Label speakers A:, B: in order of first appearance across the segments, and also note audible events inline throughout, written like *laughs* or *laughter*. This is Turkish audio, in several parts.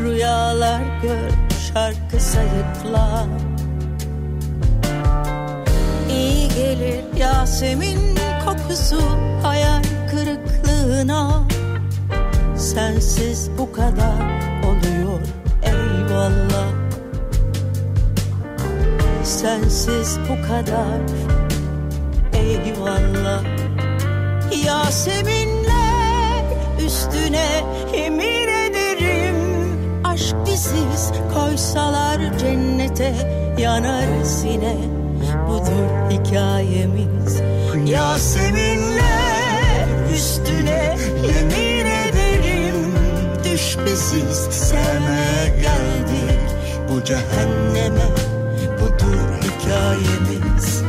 A: rüyalar gör şarkı sayıkla İyi gelir Yasemin kokusu hayal kırıklığına. Sensiz bu kadar oluyor eyvallah. Sensiz bu kadar eyvallah. Yaseminler üstüne yemin biziz koysalar cennete yanarız yine. Budur hikayemiz. Yaseminler üstüne yemin ederim. Düş biziz geldik. Bu cehenneme Budur hikayemiz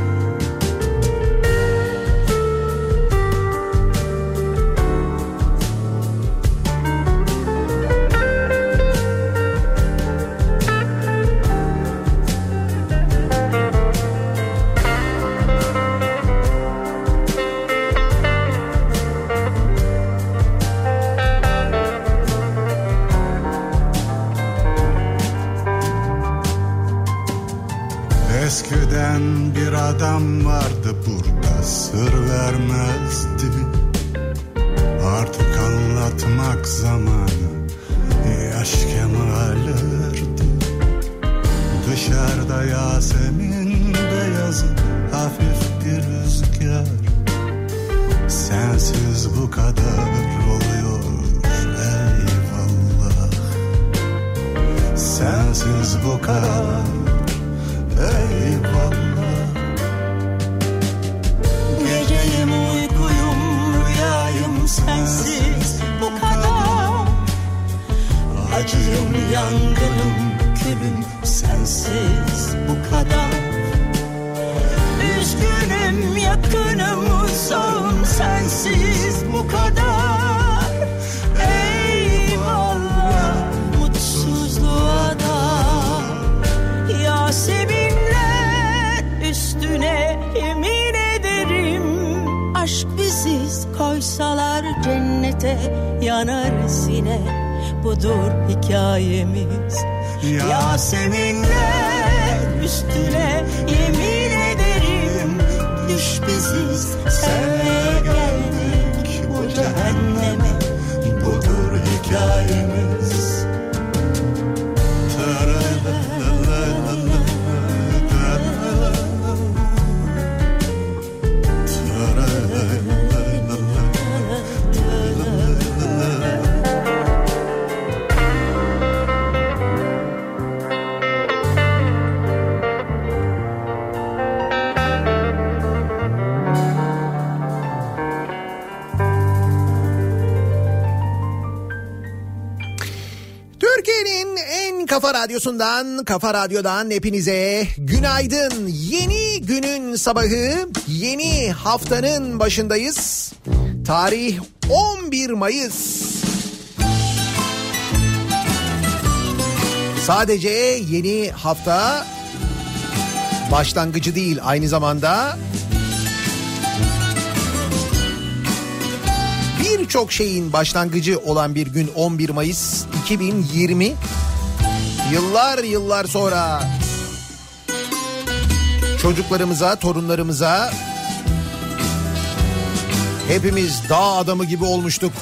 B: kafa radyosundan, kafa radyodan hepinize günaydın. Yeni günün sabahı, yeni haftanın başındayız. Tarih 11 Mayıs. Sadece yeni hafta başlangıcı değil, aynı zamanda birçok şeyin başlangıcı olan bir gün 11 Mayıs 2020 yıllar yıllar sonra çocuklarımıza, torunlarımıza hepimiz dağ adamı gibi olmuştuk.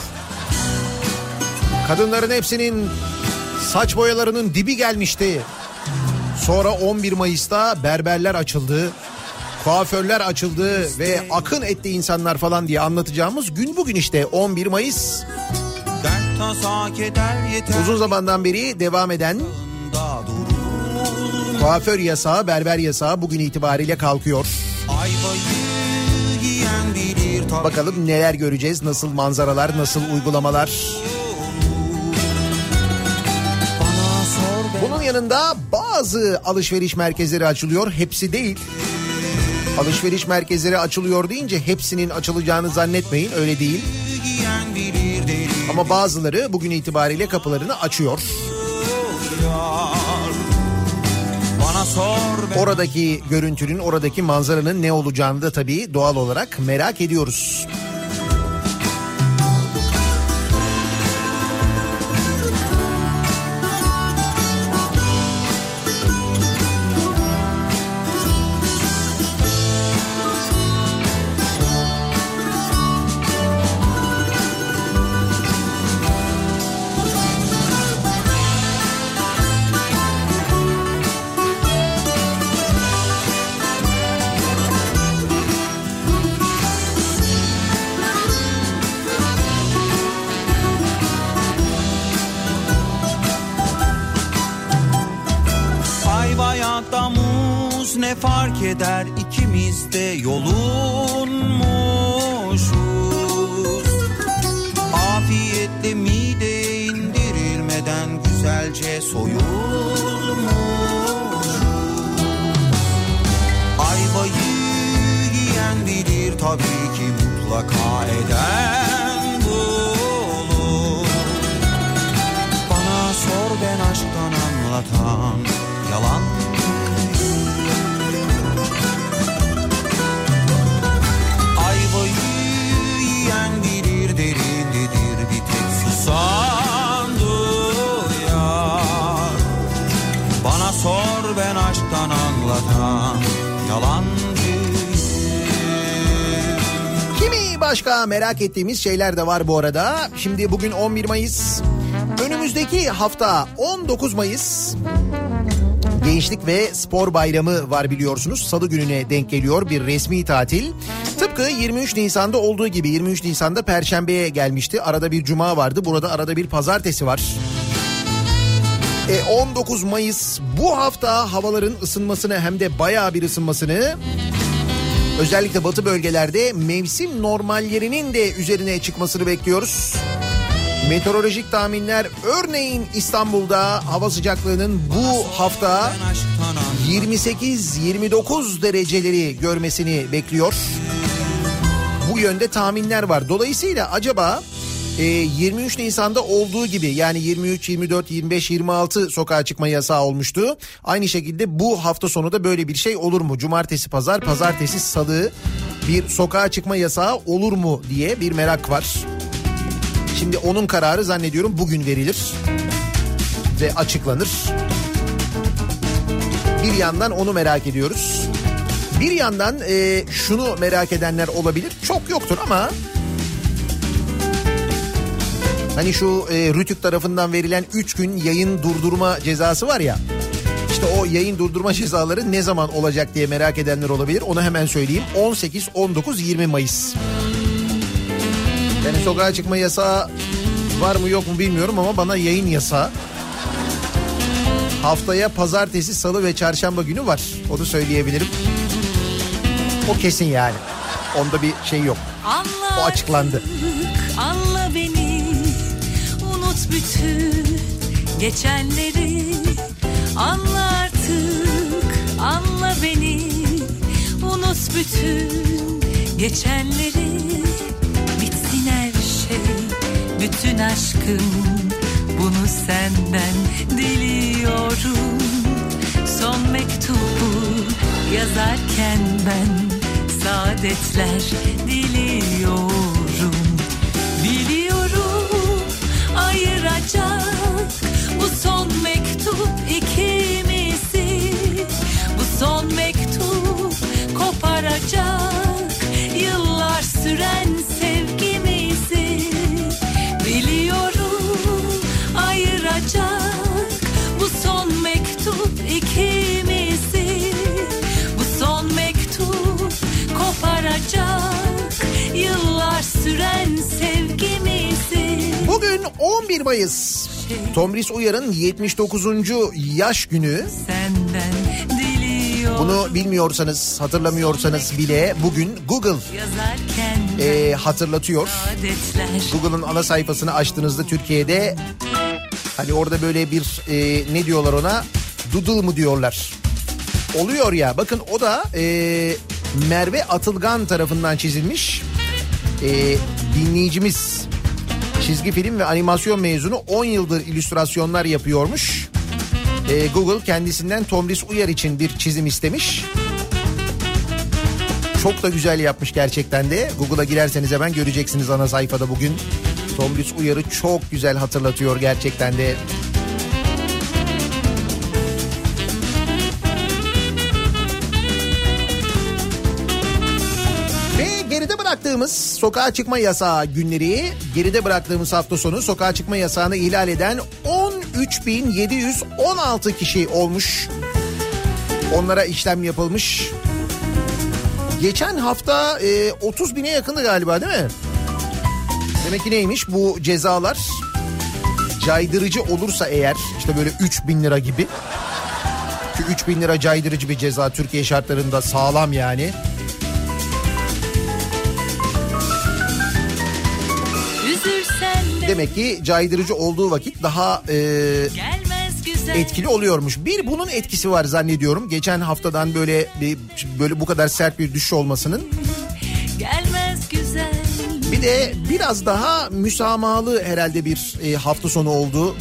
B: Kadınların hepsinin saç boyalarının dibi gelmişti. Sonra 11 Mayıs'ta berberler açıldı. Kuaförler açıldı ve akın etti insanlar falan diye anlatacağımız gün bugün işte 11 Mayıs. Uzun zamandan beri devam eden kuaför yasağı, berber yasağı bugün itibariyle kalkıyor. Bakalım neler göreceğiz, nasıl manzaralar, nasıl uygulamalar. Bunun yanında bazı alışveriş merkezleri açılıyor, hepsi değil. Alışveriş merkezleri açılıyor deyince hepsinin açılacağını zannetmeyin, öyle değil. Ama bazıları bugün itibariyle kapılarını açıyor.
C: be
B: Oradaki görüntünün, oradaki manzaranın ne olacağını da tabii doğal olarak merak ediyoruz.
C: Anlatan yalan Ayvayı yiyen bilir derindedir bir tek susan duyar Bana sor ben aşktan anlatan yalancıyım
B: Kimi başka merak ettiğimiz şeyler de var bu arada. Şimdi bugün 11 Mayıs. Önümüzdeki hafta 19 Mayıs Gençlik ve Spor Bayramı var biliyorsunuz. Salı gününe denk geliyor bir resmi tatil. Tıpkı 23 Nisan'da olduğu gibi 23 Nisan'da Perşembe'ye gelmişti. Arada bir cuma vardı. Burada arada bir pazartesi var. E 19 Mayıs bu hafta havaların ısınmasını hem de bayağı bir ısınmasını özellikle batı bölgelerde mevsim normallerinin de üzerine çıkmasını bekliyoruz. Meteorolojik tahminler örneğin İstanbul'da hava sıcaklığının bu hafta
C: Ben aşktan anlatan
B: 28-29 dereceleri görmesini bekliyor. Bu yönde tahminler var. Dolayısıyla acaba e, 23 Nisan'da olduğu gibi yani 23, 24, 25, 26 sokağa çıkma yasağı olmuştu. Aynı şekilde bu hafta sonu da böyle bir şey olur mu? Cumartesi, pazar, pazartesi, salı bir sokağa çıkma yasağı olur mu diye bir merak var. Şimdi onun kararı zannediyorum bugün verilir ve açıklanır. Bir yandan onu merak ediyoruz. Bir yandan e, şunu merak edenler olabilir. Çok yoktur ama hani şu e, Rütük tarafından verilen 3 gün yayın durdurma cezası var ya. İşte o yayın durdurma cezaları ne zaman olacak diye merak edenler olabilir. Onu hemen söyleyeyim. 18, 19, 20 Mayıs. Yani sokağa çıkma yasağı var mı yok mu bilmiyorum ama bana yayın yasağı haftaya pazartesi, salı ve çarşamba günü var. Onu söyleyebilirim. O kesin yani. Onda bir şey yok.
D: Anla
B: O açıklandı.
D: Anla beni Unut bütün geçenleri Anla artık Anla beni Unut bütün geçenleri Bütün aşkım Bunu senden diliyorum. Son mektubu yazarken ben saadetler diliyorum. Biliyorum ayıracak bu son mektup ikimizi. Bu son mektup koparacak yıllar süren süren sevgimizi
B: Bugün 11 Mayıs. Tomris Uyar'ın 79. yaş günü. Bunu bilmiyorsanız, hatırlamıyorsanız bile bugün Google e, hatırlatıyor. Google'ın ana sayfasını açtığınızda Türkiye'de hani orada böyle bir e, ne diyorlar ona doodle mı diyorlar. Oluyor ya bakın o da e, Merve Atılgan tarafından çizilmiş. E, dinleyicimiz çizgi film ve animasyon mezunu 10 yıldır illüstrasyonlar yapıyormuş. Ee, Google kendisinden Tomris Uyar için bir çizim istemiş. Çok da güzel yapmış gerçekten de. Google'a girerseniz hemen göreceksiniz ana sayfada bugün. Tomris Uyar'ı çok güzel hatırlatıyor gerçekten de. Bıraktığımız sokağa çıkma yasağı günleri, geride bıraktığımız hafta sonu sokağa çıkma yasağını ihlal eden 13.716 kişi olmuş. Onlara işlem yapılmış. Geçen hafta e, 30 bine yakındı galiba değil mi? Demek ki neymiş bu cezalar? Caydırıcı olursa eğer işte böyle 3 bin lira gibi. Ki 3 bin lira caydırıcı bir ceza Türkiye şartlarında sağlam yani. Demek ki caydırıcı olduğu vakit daha e, etkili oluyormuş. Bir bunun etkisi var zannediyorum. Geçen haftadan böyle bir, böyle bu kadar sert bir düşüş olmasının. Bir de biraz daha müsamahalı herhalde bir e, hafta sonu oldu.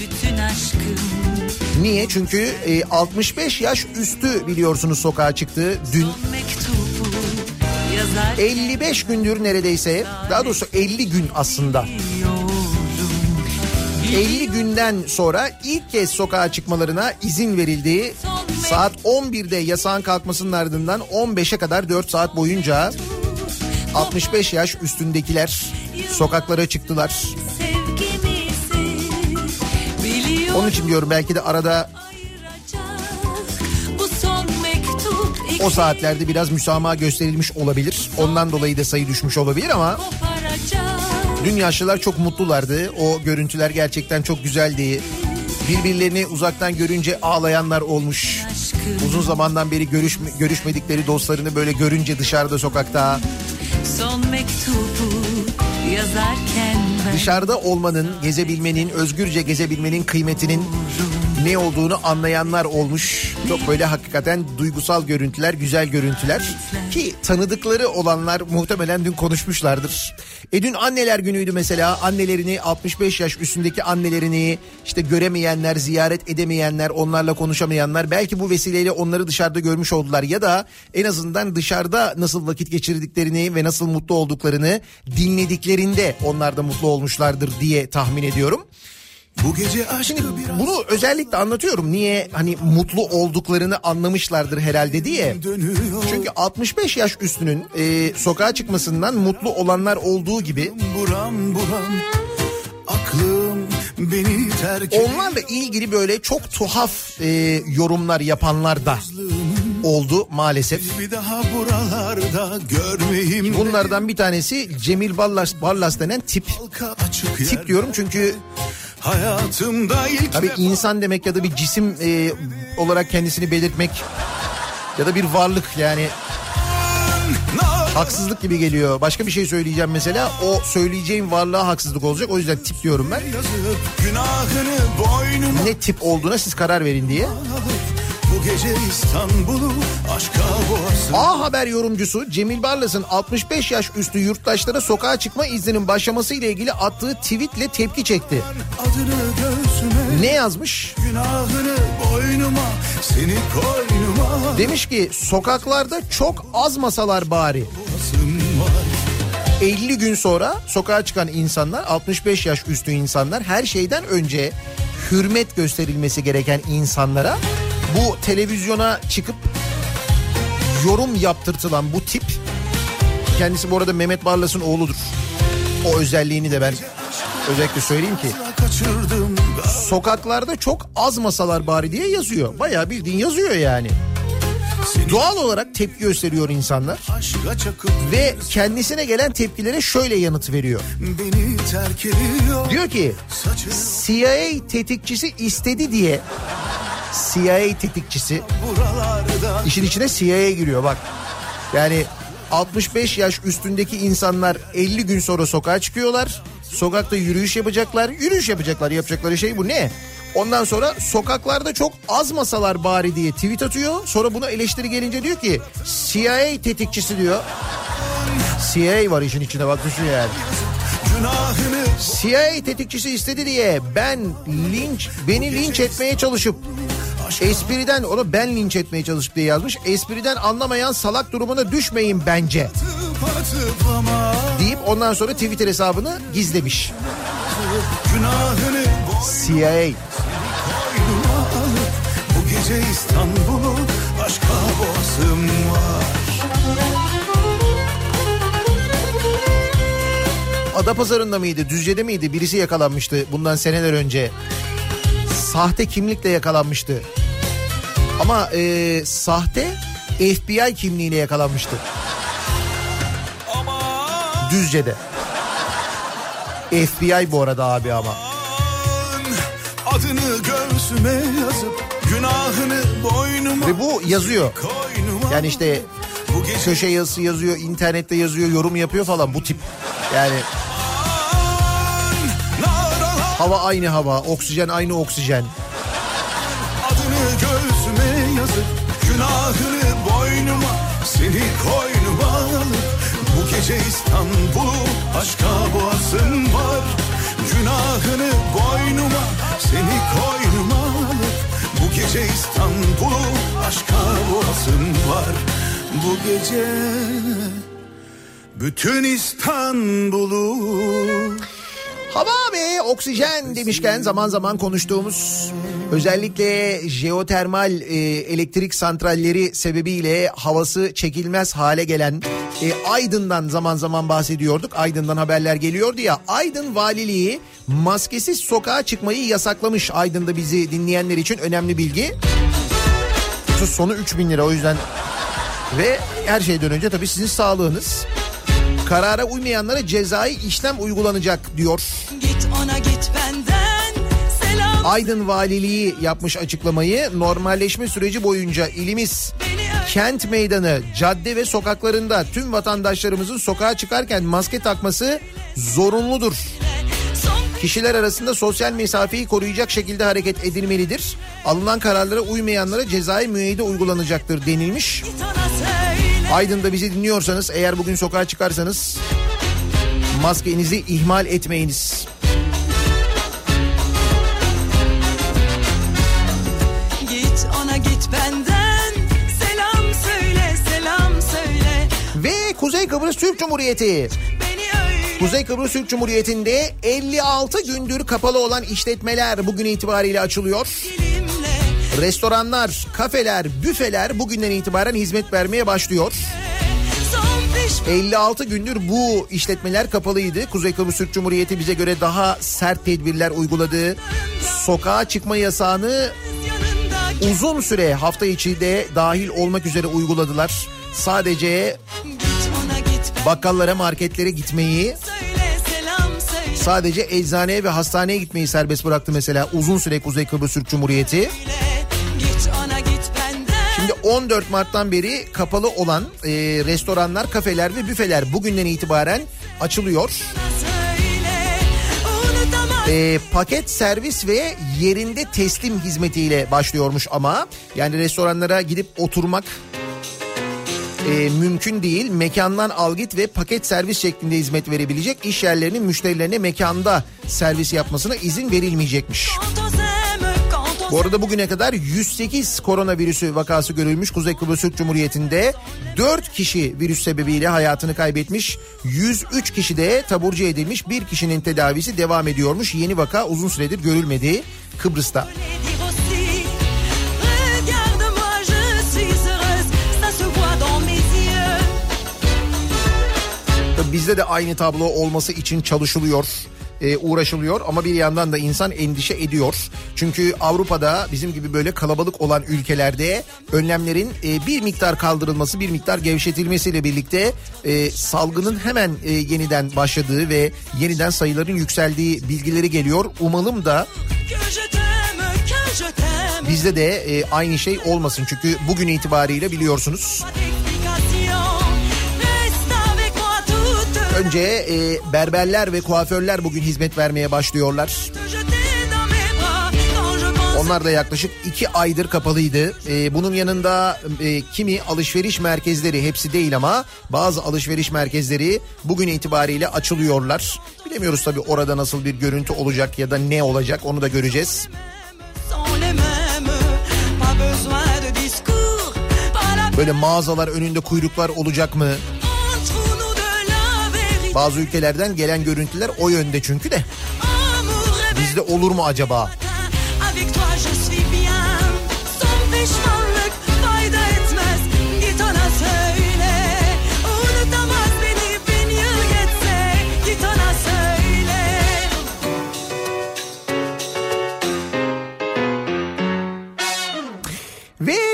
B: Niye? Çünkü e, 65 yaş üstü biliyorsunuz sokağa çıktı. Dün
D: mektubu yazar
B: 55 gündür neredeyse daha doğrusu 50 gün aslında. 50 günden sonra ilk kez sokağa çıkmalarına izin verildi. Saat 11'de yasağın kalkmasının ardından 15'e kadar 4 saat boyunca 65 yaş üstündekiler sokaklara çıktılar. Onun için diyorum belki de arada o saatlerde biraz müsamaha gösterilmiş olabilir. Ondan dolayı da sayı düşmüş olabilir ama
D: koparacak.
B: Dün yaşlılar çok mutlulardı. O görüntüler gerçekten çok güzeldi. Birbirlerini uzaktan görünce ağlayanlar olmuş. Uzun zamandan beri görüşme, görüşmedikleri dostlarını böyle görünce dışarıda sokakta
D: son mektubu yazarken
B: dışarıda olmanın, gezebilmenin, özgürce gezebilmenin kıymetinin ne olduğunu anlayanlar olmuş. Çok böyle hakikaten duygusal görüntüler, güzel görüntüler. Ki tanıdıkları olanlar muhtemelen dün konuşmuşlardır. E dün anneler günüydü mesela. Annelerini 65 yaş üstündeki annelerini işte göremeyenler, ziyaret edemeyenler, onlarla konuşamayanlar belki bu vesileyle onları dışarıda görmüş oldular ya da en azından dışarıda nasıl vakit geçirdiklerini ve nasıl mutlu olduklarını dinlediklerinde onlar da mutlu olmuşlardır diye tahmin ediyorum.
E: Bu gece aşkı
B: Şimdi
E: biraz
B: bunu özellikle anlatıyorum. Niye hani mutlu olduklarını anlamışlardır herhalde diye. Çünkü 65 yaş üstünün e, sokağa çıkmasından mutlu olanlar olduğu gibi
E: buram buram aklım beni terk
B: onlarla ilgili böyle çok tuhaf e, yorumlar yapanlar da oldu maalesef.
E: bir daha buralarda görmeyeyim
B: Bunlardan bir tanesi Cemil Ballas, Ballas denen tip. Tip diyorum çünkü
E: Hayatımda ilk
B: tabii insan demek ya da bir cisim e, olarak kendisini belirtmek ya da bir varlık yani haksızlık gibi geliyor. Başka bir şey söyleyeceğim mesela o söyleyeceğim varlığa haksızlık olacak. O yüzden tip diyorum ben. Ne tip olduğuna siz karar verin diye.
E: Bu gece İstanbul'u aşka boğarsın.
B: A Haber yorumcusu Cemil Barlas'ın 65 yaş üstü yurttaşlara sokağa çıkma izninin başlaması ile ilgili attığı tweetle tepki çekti.
E: Göğsüme
B: Ne yazmış?
E: günahını boynuma seni koynuma
B: Demiş ki sokaklarda çok az masalar bari.
E: boğasın var.
B: 50 gün sonra sokağa çıkan insanlar 65 yaş üstü insanlar her şeyden önce hürmet gösterilmesi gereken insanlara bu televizyona çıkıp yorum yaptırtılan bu tip kendisi bu arada Mehmet Barlas'ın oğludur. O özelliğini de ben özellikle söyleyeyim ki sokaklarda çok az masalar bari diye yazıyor. Bayağı bildiğin yazıyor yani. Doğal olarak tepki gösteriyor insanlar ve kendisine gelen tepkilere şöyle yanıt veriyor. Diyor ki CIA tetikçisi istedi diye CIA tetikçisi işin içine CIA giriyor bak. Yani 65 yaş üstündeki insanlar 50 gün sonra sokağa çıkıyorlar. Sokakta yürüyüş yapacaklar. Yürüyüş yapacaklar. Yapacakları şey bu ne? Ondan sonra sokaklarda çok az masalar bari diye tweet atıyor. Sonra buna eleştiri gelince diyor ki CIA tetikçisi diyor. CIA var işin içinde bak düşün yani. CIA tetikçisi istedi diye ben linç beni linç etmeye çalışıp Espriden onu ben linç etmeye çalışıp diye yazmış. Espriden anlamayan salak durumuna düşmeyin bence. Deyip ondan sonra Twitter hesabını gizlemiş. CIA.
F: bu gece İstanbul'u aşka boğazım var.
B: Adapazarı'nda mıydı, Düzce'de miydi? Birisi yakalanmıştı bundan seneler önce. Sahte kimlikle yakalanmıştı. Ama e, sahte FBI kimliğiyle yakalanmıştı. Düzce'de. FBI bu arada abi ama.
F: Adını göğsüme yazıp günahını boynuma
B: Ve bu yazıyor. Yani işte köşe yazısı yazıyor, internette yazıyor, yorum yapıyor falan bu tip. Yani hava aynı hava, oksijen aynı oksijen.
F: adını göğsüme yazıp günahını boynuma seni koynuma alıp bu gece İstanbul'u aşka boğazım var günahını boynuma seni koynuma alıp bu gece İstanbul'u aşka boğazım var bu gece bütün İstanbul'u
B: Hava ve oksijen demişken zaman zaman konuştuğumuz özellikle jeotermal e, elektrik santralleri sebebiyle havası çekilmez hale gelen e, Aydın'dan zaman zaman bahsediyorduk. Aydın'dan haberler geliyordu ya. Aydın Valiliği maskesiz sokağa çıkmayı yasaklamış. Aydın'da bizi dinleyenler için önemli bilgi. Sonu 3000 lira o yüzden ve her şeyden önce tabii sizin sağlığınız. Karara uymayanlara cezai işlem uygulanacak diyor.
E: Git ona git benden selam
B: Aydın Valiliği yapmış açıklamayı. Normalleşme süreci boyunca ilimiz kent meydanı, cadde ve sokaklarında tüm vatandaşlarımızın sokağa çıkarken maske takması zorunludur. Kişiler arasında sosyal mesafeyi koruyacak şekilde hareket edilmelidir. Alınan kararlara uymayanlara cezai müeyyide uygulanacaktır denilmiş.
E: söyle
B: Aydın'da bizi dinliyorsanız eğer bugün sokağa çıkarsanız maskenizi ihmal etmeyiniz.
E: Git ona git benden selam söyle selam söyle
B: Ve Kuzey Kıbrıs Türk Cumhuriyeti Kuzey Kıbrıs Türk Cumhuriyeti'nde 56 gündür kapalı olan işletmeler bugün itibariyle açılıyor.
E: dilimle
B: Restoranlar, kafeler, büfeler bugünden itibaren hizmet vermeye başlıyor.
E: son piş
B: 56 gündür bu işletmeler kapalıydı. Kuzey Kıbrıs Türk Cumhuriyeti bize göre daha sert tedbirler uyguladı. Sokağa çıkma yasağını uzun süre hafta içi de dahil olmak üzere uyguladılar. Sadece bakkallara, marketlere gitmeyi,
E: söyle söyle
B: sadece eczaneye ve hastaneye gitmeyi serbest bıraktı mesela uzun süre Kuzey Kıbrıs Türk Cumhuriyeti.
E: git
B: 14 Mart'tan beri kapalı olan e, restoranlar, kafeler ve büfeler bugünden itibaren açılıyor. E, paket servis ve yerinde teslim hizmetiyle başlıyormuş ama yani restoranlara gidip oturmak e, mümkün değil. Mekandan al git ve paket servis şeklinde hizmet verebilecek iş yerlerinin müşterilerine mekanda servis yapmasına izin verilmeyecekmiş.
E: quand
B: Bu arada bugüne kadar 108 koronavirüsü vakası görülmüş Kuzey Kıbrıs Türk Cumhuriyeti'nde. 4 kişi virüs sebebiyle hayatını kaybetmiş. 103 kişi de taburcu edilmiş. Bir kişinin tedavisi devam ediyormuş. Yeni vaka uzun süredir görülmedi Kıbrıs'ta. Bizde de aynı tablo olması için çalışılıyor. E, uğraşılıyor ama bir yandan da insan endişe ediyor. Çünkü Avrupa'da bizim gibi böyle kalabalık olan ülkelerde önlemlerin e, bir miktar kaldırılması, bir miktar gevşetilmesiyle birlikte e, salgının hemen e, yeniden başladığı ve yeniden sayıların yükseldiği bilgileri geliyor. Umalım da bizde de e, aynı şey olmasın. Çünkü bugün itibariyle biliyorsunuz önce e, berberler ve kuaförler bugün hizmet vermeye başlıyorlar. Onlar da yaklaşık iki aydır kapalıydı. Ee, bunun yanında e, kimi alışveriş merkezleri hepsi değil ama bazı alışveriş merkezleri bugün itibariyle açılıyorlar. Bilemiyoruz tabii orada nasıl bir görüntü olacak ya da ne olacak onu da göreceğiz. Böyle mağazalar önünde kuyruklar olacak mı? Bazı ülkelerden gelen görüntüler o yönde çünkü de. Bizde olur mu acaba?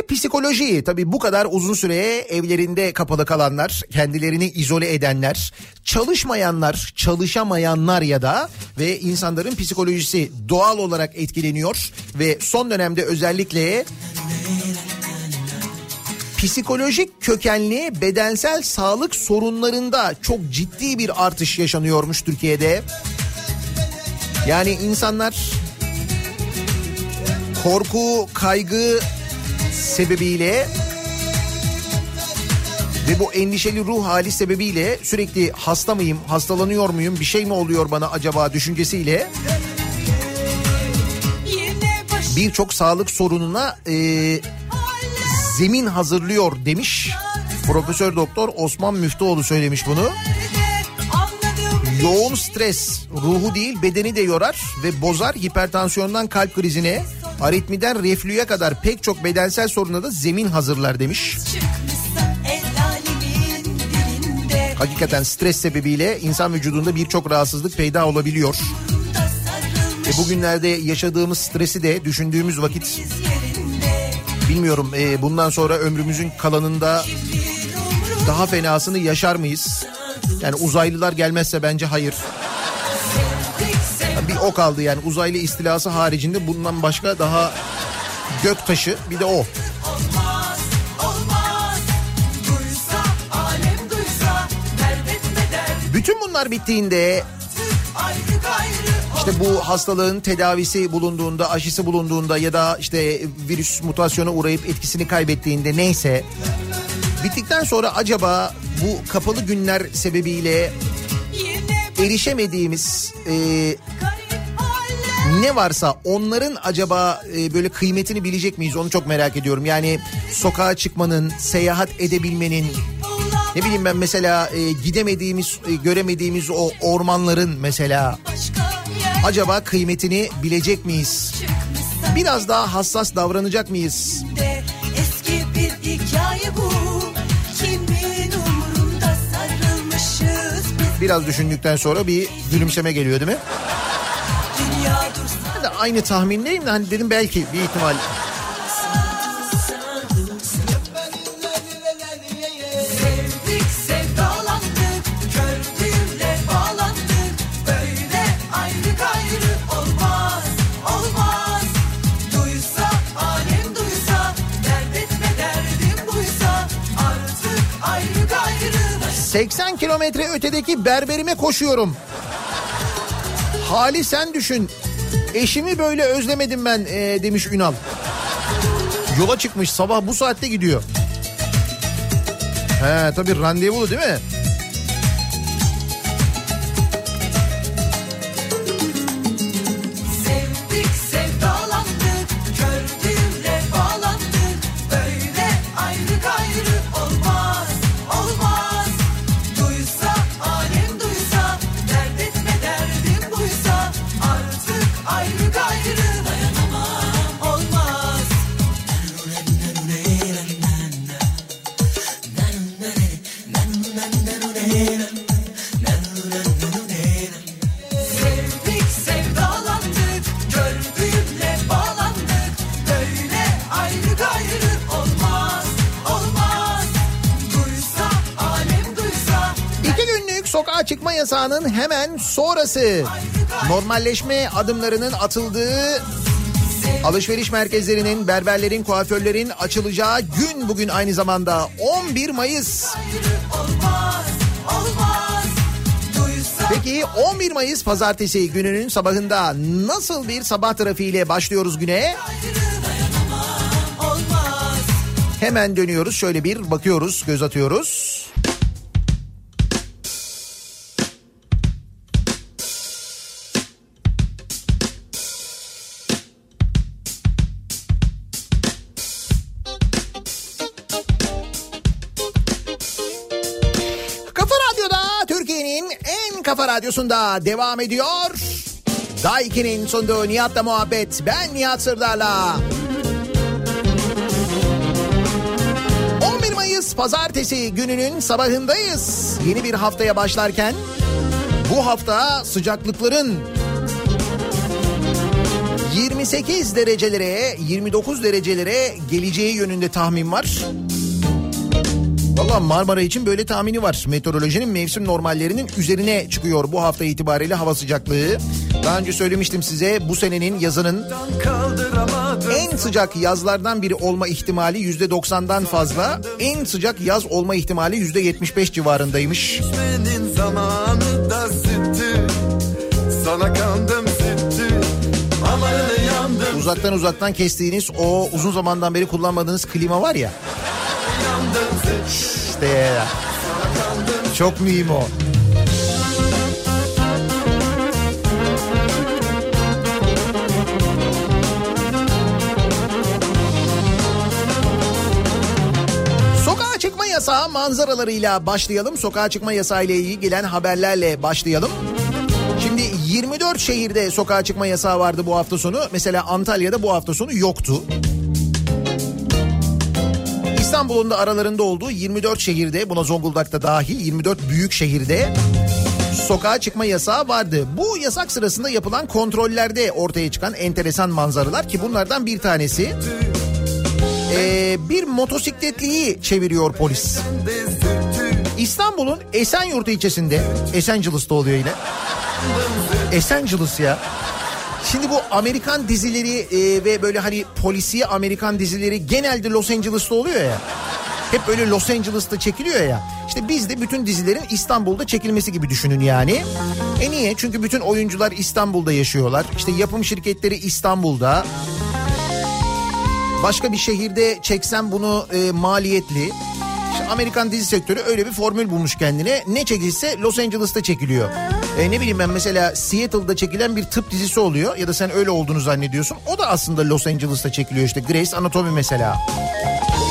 B: Psikoloji tabii bu kadar uzun süre evlerinde kapalı kalanlar, kendilerini izole edenler, çalışmayanlar, çalışamayanlar ya da ve insanların psikolojisi doğal olarak etkileniyor ve son dönemde özellikle psikolojik kökenli bedensel sağlık sorunlarında çok ciddi bir artış yaşanıyormuş Türkiye'de. Yani insanlar korku, kaygı sebebiyle ve bu endişeli ruh hali sebebiyle sürekli hasta mıyım, hastalanıyor muyum, bir şey mi oluyor bana acaba düşüncesiyle birçok sağlık sorununa e, zemin hazırlıyor demiş. Profesör Doktor Osman Müftüoğlu söylemiş bunu. Yoğun stres ruhu değil bedeni de yorar ve bozar hipertansiyondan kalp krizine, aritmiden reflüye kadar pek çok bedensel soruna da zemin hazırlar demiş. Hakikaten stres sebebiyle insan vücudunda birçok rahatsızlık peyda olabiliyor. E bugünlerde yaşadığımız stresi de düşündüğümüz vakit bilmiyorum e, bundan sonra ömrümüzün kalanında daha fenasını yaşar mıyız? Yani uzaylılar gelmezse bence hayır. Bir o kaldı yani uzaylı istilası haricinde bundan başka daha gök taşı bir de o. Bütün bunlar bittiğinde işte bu hastalığın tedavisi bulunduğunda, aşısı bulunduğunda ya da işte virüs mutasyona uğrayıp etkisini kaybettiğinde neyse bittikten sonra acaba bu kapalı günler sebebiyle erişemediğimiz e, ne varsa onların acaba e, böyle kıymetini bilecek miyiz onu çok merak ediyorum. Yani sokağa çıkmanın, seyahat edebilmenin, ne bileyim ben mesela e, gidemediğimiz, e, göremediğimiz o ormanların mesela acaba kıymetini bilecek miyiz? Biraz daha hassas davranacak mıyız?
D: eski bir hikaye bu.
B: Biraz düşündükten sonra bir gülümseme geliyor değil mi? Ben de aynı tahmindeyim de hani dedim belki bir ihtimal. 80 kilometre ötedeki berberime koşuyorum. Hali sen düşün. Eşimi böyle özlemedim ben e, demiş Ünal. Yola çıkmış sabah bu saatte gidiyor. He tabii randevulu değil mi? Sonrası. Normalleşme adımlarının atıldığı alışveriş merkezlerinin, berberlerin, kuaförlerin açılacağı gün bugün aynı zamanda 11 Mayıs. Peki 11 Mayıs pazartesi gününün sabahında nasıl bir sabah trafiğiyle başlıyoruz güne? Hemen dönüyoruz şöyle bir bakıyoruz göz atıyoruz. Kafa Radyosu'nda devam ediyor. Daiki'nin sunduğu Nihat'la muhabbet. Ben Nihat Sırdar'la. 11 Mayıs pazartesi gününün sabahındayız. Yeni bir haftaya başlarken bu hafta sıcaklıkların 28 derecelere 29 derecelere geleceği yönünde tahmin var. Valla Marmara için böyle tahmini var. Meteorolojinin mevsim normallerinin üzerine çıkıyor bu hafta itibariyle hava sıcaklığı. Daha önce söylemiştim size bu senenin yazının en sıcak yazlardan biri olma ihtimali yüzde 90'dan fazla. En sıcak yaz olma ihtimali yüzde 75 civarındaymış.
G: Sana kandım süttü
B: Uzaktan uzaktan kestiğiniz o uzun zamandan beri kullanmadığınız klima var ya. İşte. Çok mühim o. Sokağa çıkma yasağı manzaralarıyla başlayalım. Sokağa çıkma yasağı ile ilgili gelen haberlerle başlayalım. Şimdi 24 şehirde sokağa çıkma yasağı vardı bu hafta sonu. Mesela Antalya'da bu hafta sonu yoktu. İstanbul'un da aralarında olduğu 24 şehirde buna Zonguldak'ta dahil 24 büyük şehirde sokağa çıkma yasağı vardı. Bu yasak sırasında yapılan kontrollerde ortaya çıkan enteresan manzaralar ki bunlardan bir tanesi ee, bir motosikletliyi çeviriyor polis. İstanbul'un Esenyurt ilçesinde Esencilis'te oluyor yine. Esencilis ya. Şimdi bu Amerikan dizileri e, ve böyle hani polisiye Amerikan dizileri genelde Los Angeles'ta oluyor ya. Hep böyle Los Angeles'ta çekiliyor ya. İşte biz de bütün dizilerin İstanbul'da çekilmesi gibi düşünün yani. E niye? Çünkü bütün oyuncular İstanbul'da yaşıyorlar. İşte yapım şirketleri İstanbul'da. Başka bir şehirde çeksem bunu e, maliyetli. Amerikan dizi sektörü öyle bir formül bulmuş kendine. Ne çekilse Los Angeles'ta çekiliyor. E, ne bileyim ben mesela Seattle'da çekilen bir tıp dizisi oluyor ya da sen öyle olduğunu zannediyorsun. O da aslında Los Angeles'ta çekiliyor işte Grey's Anatomy mesela.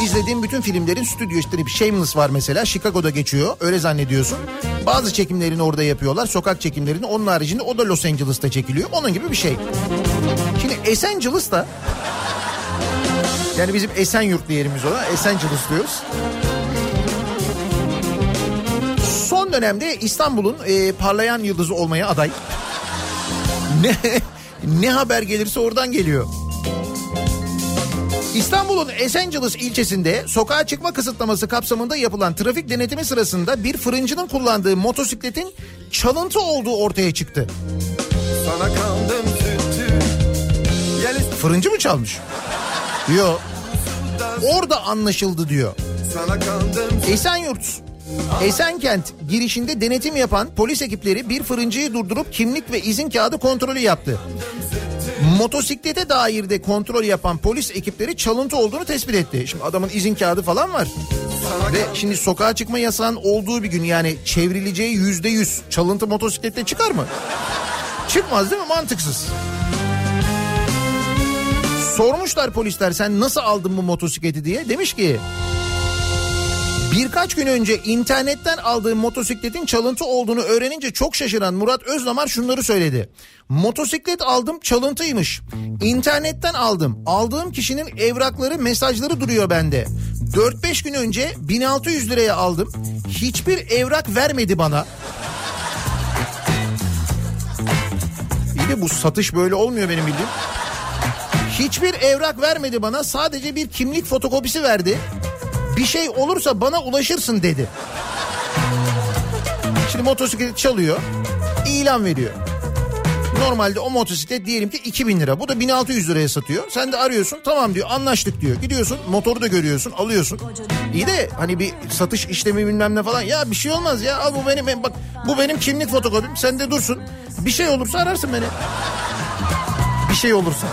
B: İzlediğim bütün filmlerin stüdyo işte bir Shameless var mesela Chicago'da geçiyor öyle zannediyorsun. Bazı çekimlerini orada yapıyorlar sokak çekimlerini onun haricinde o da Los Angeles'ta çekiliyor onun gibi bir şey. Şimdi Esencilis'ta yani bizim Esenyurt yerimiz ona Esenciles diyoruz. Son dönemde İstanbul'un e, parlayan yıldızı olmaya aday. Ne ne haber gelirse oradan geliyor. İstanbul'un Esenciles ilçesinde sokağa çıkma kısıtlaması kapsamında yapılan trafik denetimi sırasında bir fırıncının kullandığı motosikletin çalıntı olduğu ortaya çıktı.
G: Sana süttü Gel
B: Fırıncı mı çalmış? Yok. Orada anlaşıldı diyor.
G: sana kandım
B: Esenyurt Esenkent girişinde denetim yapan polis ekipleri bir fırıncıyı durdurup kimlik ve izin kağıdı kontrolü yaptı. Motosiklete dair de kontrol yapan polis ekipleri çalıntı olduğunu tespit etti. Şimdi adamın izin kağıdı falan var. Ve şimdi sokağa çıkma yasağın olduğu bir gün yani çevrileceği yüzde yüz çalıntı motosiklette çıkar mı? Çıkmaz değil mi? Mantıksız. Sormuşlar polisler sen nasıl aldın bu motosikleti diye. Demiş ki Birkaç gün önce internetten aldığım motosikletin çalıntı olduğunu öğrenince çok şaşıran Murat Özdamar şunları söyledi. Motosiklet aldım çalıntıymış. İnternetten aldım. Aldığım kişinin evrakları mesajları duruyor bende. 4-5 gün önce 1600 liraya aldım. Hiçbir evrak vermedi bana. İyi de bu satış böyle olmuyor benim bildiğim. Hiçbir evrak vermedi bana. Sadece bir kimlik fotokopisi verdi. Bir şey olursa bana ulaşırsın dedi. Şimdi motosiklet çalıyor. ilan veriyor. Normalde o motosiklet diyelim ki 2000 lira. Bu da 1600 liraya satıyor. Sen de arıyorsun tamam diyor anlaştık diyor. Gidiyorsun motoru da görüyorsun alıyorsun. İyi de hani bir satış işlemi bilmem ne falan. Ya bir şey olmaz ya al bu benim bak bu benim kimlik fotokopim. Sen de dursun. Bir şey olursa ararsın beni. Bir şey olursa.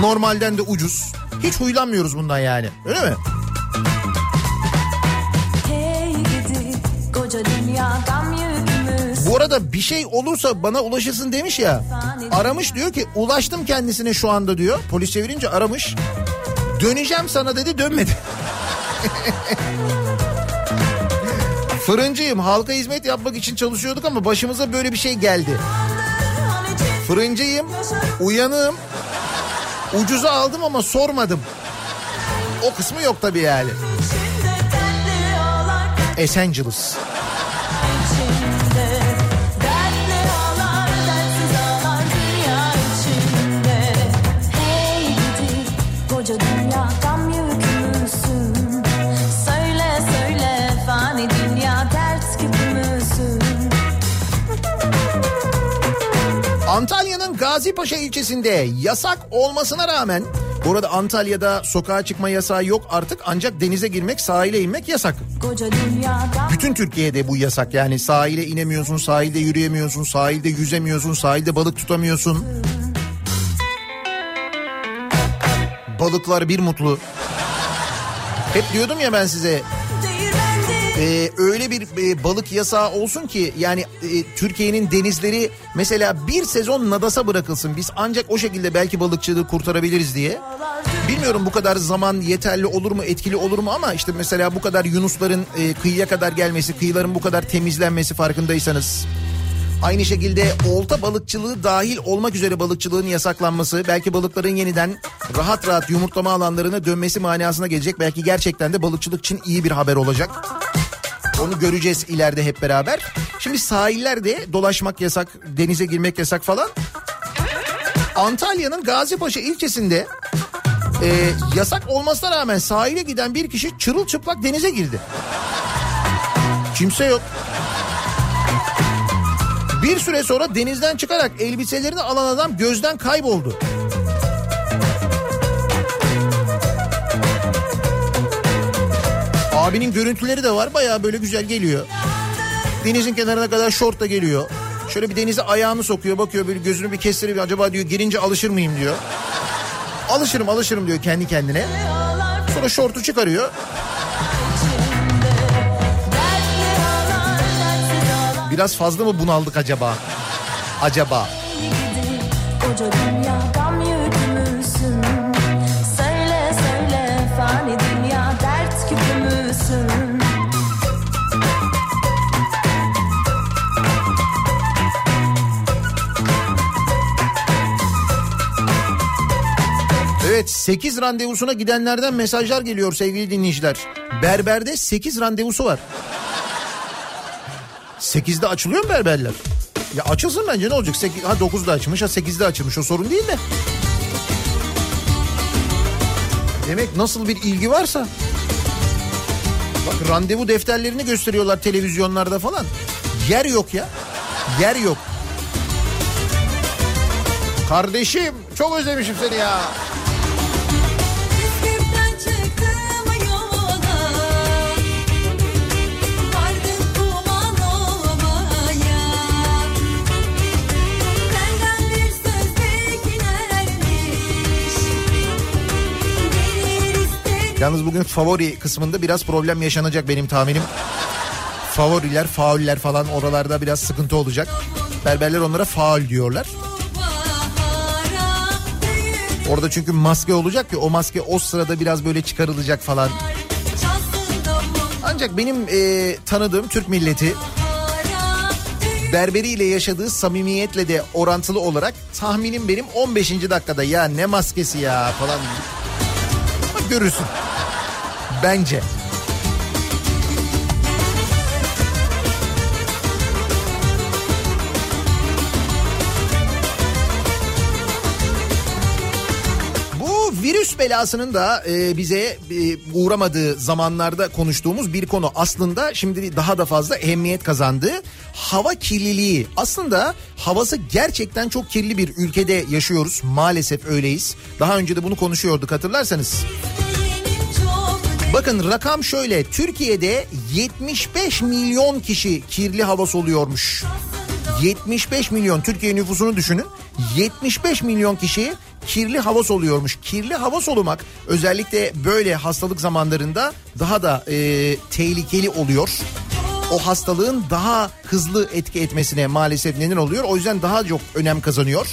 B: Normalden de ucuz. Hiç huylanmıyoruz bundan yani. Öyle mi?
H: Hey gidi dünya
B: Bu arada bir şey olursa bana ulaşırsın demiş ya. Aramış diyor ki ulaştım kendisine şu anda diyor. Polis çevirince aramış. Döneceğim sana dedi dönmedi. *laughs* Fırıncıyım halka hizmet yapmak için çalışıyorduk ama başımıza böyle bir şey geldi. Fırıncıyım uyanığım ucuza aldım ama sormadım. O kısmı yok tabii yani.
H: İçinde
B: Gazipaşa ilçesinde yasak olmasına rağmen burada Antalya'da sokağa çıkma yasağı yok artık ancak denize girmek sahile inmek yasak. Bütün Türkiye'de bu yasak yani sahile inemiyorsun, sahilde yürüyemiyorsun, sahilde yüzemiyorsun, sahilde balık tutamıyorsun. Balıklar bir mutlu. Hep diyordum ya ben size ee, öyle bir e, balık yasağı olsun ki yani e, Türkiye'nin denizleri mesela bir sezon nadasa bırakılsın. Biz ancak o şekilde belki balıkçılığı kurtarabiliriz diye. Bilmiyorum bu kadar zaman yeterli olur mu etkili olur mu ama işte mesela bu kadar yunusların e, kıyıya kadar gelmesi kıyıların bu kadar temizlenmesi farkındaysanız. Aynı şekilde olta balıkçılığı dahil olmak üzere balıkçılığın yasaklanması belki balıkların yeniden rahat rahat yumurtlama alanlarına dönmesi manasına gelecek. Belki gerçekten de balıkçılık için iyi bir haber olacak. Onu göreceğiz ileride hep beraber. Şimdi sahillerde dolaşmak yasak, denize girmek yasak falan. Antalya'nın Gazipaşa ilçesinde e, yasak olmasına rağmen sahile giden bir kişi çırılçıplak denize girdi. Kimse yok. Bir süre sonra denizden çıkarak elbiselerini alan adam gözden kayboldu. Abinin görüntüleri de var bayağı böyle güzel geliyor. Denizin kenarına kadar şort da geliyor. Şöyle bir denize ayağını sokuyor bakıyor böyle gözünü bir kestirip acaba diyor girince alışır mıyım diyor. Alışırım alışırım diyor kendi kendine. Sonra şortu çıkarıyor. Biraz fazla mı bunaldık acaba? Acaba.
H: gidi
B: Evet 8 randevusuna gidenlerden mesajlar geliyor sevgili dinleyiciler. Berberde 8 randevusu var. 8'de açılıyor mu berberler? Ya açılsın bence ne olacak? 8, ha 9'da açılmış ha 8'de açılmış o sorun değil de. Demek nasıl bir ilgi varsa. Bak randevu defterlerini gösteriyorlar televizyonlarda falan. Yer yok ya. Yer yok. Kardeşim çok özlemişim seni ya. Yalnız bugün favori kısmında biraz problem yaşanacak benim tahminim. Favoriler, fauller falan oralarda biraz sıkıntı olacak. Berberler onlara faul diyorlar. Orada çünkü maske olacak ya o maske o sırada biraz böyle çıkarılacak falan. Ancak benim e, tanıdığım Türk milleti berberiyle yaşadığı samimiyetle de orantılı olarak tahminim benim 15. dakikada ya ne maskesi ya falan. Görürsün. Bence. Virüs belasının da e, bize e, uğramadığı zamanlarda konuştuğumuz bir konu aslında şimdi daha da fazla ehemmiyet kazandı. Hava kirliliği. Aslında havası gerçekten çok kirli bir ülkede yaşıyoruz. Maalesef öyleyiz. Daha önce de bunu konuşuyorduk hatırlarsanız.
D: Çok
B: Bakın rakam şöyle. Türkiye'de 75 milyon kişi kirli hava soluyormuş. 75 milyon Türkiye nüfusunu düşünün. 75 milyon kişi kirli hava soluyormuş. Kirli hava solumak özellikle böyle hastalık zamanlarında daha da e, tehlikeli oluyor. O hastalığın daha hızlı etki etmesine maalesef neden oluyor. O yüzden daha çok önem kazanıyor.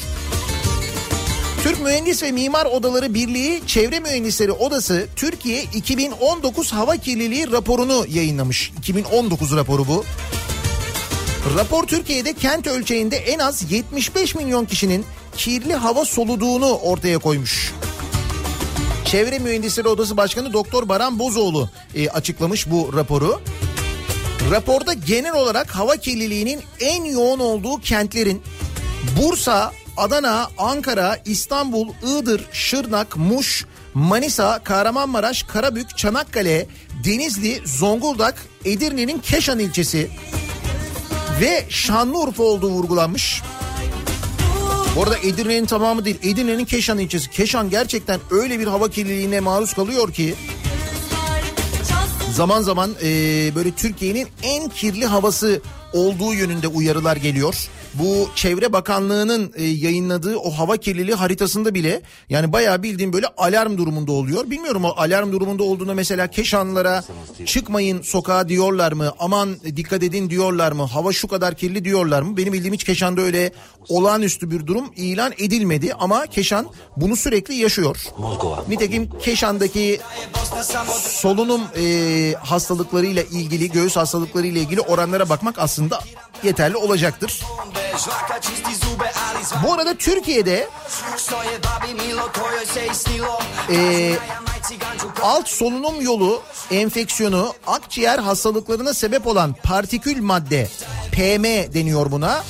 B: Türk Mühendis ve Mimar Odaları Birliği Çevre Mühendisleri Odası Türkiye 2019 hava kirliliği raporunu yayınlamış. 2019 raporu bu. Rapor Türkiye'de kent ölçeğinde en az 75 milyon kişinin kirli hava soluduğunu ortaya koymuş. Çevre Mühendisleri Odası Başkanı Doktor Baran Bozoğlu e, açıklamış bu raporu. Raporda genel olarak hava kirliliğinin en yoğun olduğu kentlerin Bursa, Adana, Ankara, İstanbul, Iğdır, Şırnak, Muş, Manisa, Kahramanmaraş, Karabük, Çanakkale, Denizli, Zonguldak, Edirne'nin Keşan ilçesi ve Şanlıurfa olduğu vurgulanmış. Bu arada Edirne'nin tamamı değil. Edirne'nin Keşan ilçesi. Keşan gerçekten öyle bir hava kirliliğine maruz kalıyor ki zaman zaman e, böyle Türkiye'nin en kirli havası olduğu yönünde uyarılar geliyor. Bu Çevre Bakanlığı'nın e, yayınladığı o hava kirliliği haritasında bile yani bayağı bildiğim böyle alarm durumunda oluyor. Bilmiyorum o alarm durumunda olduğunda mesela Keşanlılara çıkmayın sokağa diyorlar mı? Aman dikkat edin diyorlar mı? Hava şu kadar kirli diyorlar mı? Benim bildiğim hiç Keşan'da öyle olağanüstü bir durum ilan edilmedi ama Keşan bunu sürekli yaşıyor. Nitekim Keşan'daki solunum e, hastalıklarıyla ilgili, göğüs hastalıklarıyla ilgili oranlara bakmak aslında yeterli olacaktır. Bu arada Türkiye'de e, alt solunum yolu enfeksiyonu akciğer hastalıklarına sebep olan partikül madde PM deniyor buna.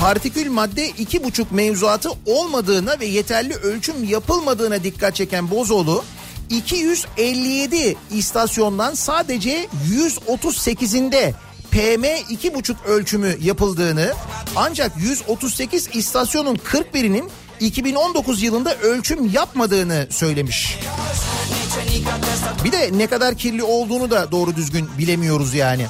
B: Partikül madde iki buçuk mevzuatı olmadığına ve yeterli ölçüm yapılmadığına dikkat çeken Bozoğlu 257 istasyondan sadece 138'inde PM 2,5 ölçümü yapıldığını ancak 138 istasyonun 41'inin 2019 yılında ölçüm yapmadığını söylemiş. Bir de ne kadar kirli olduğunu da doğru düzgün bilemiyoruz yani.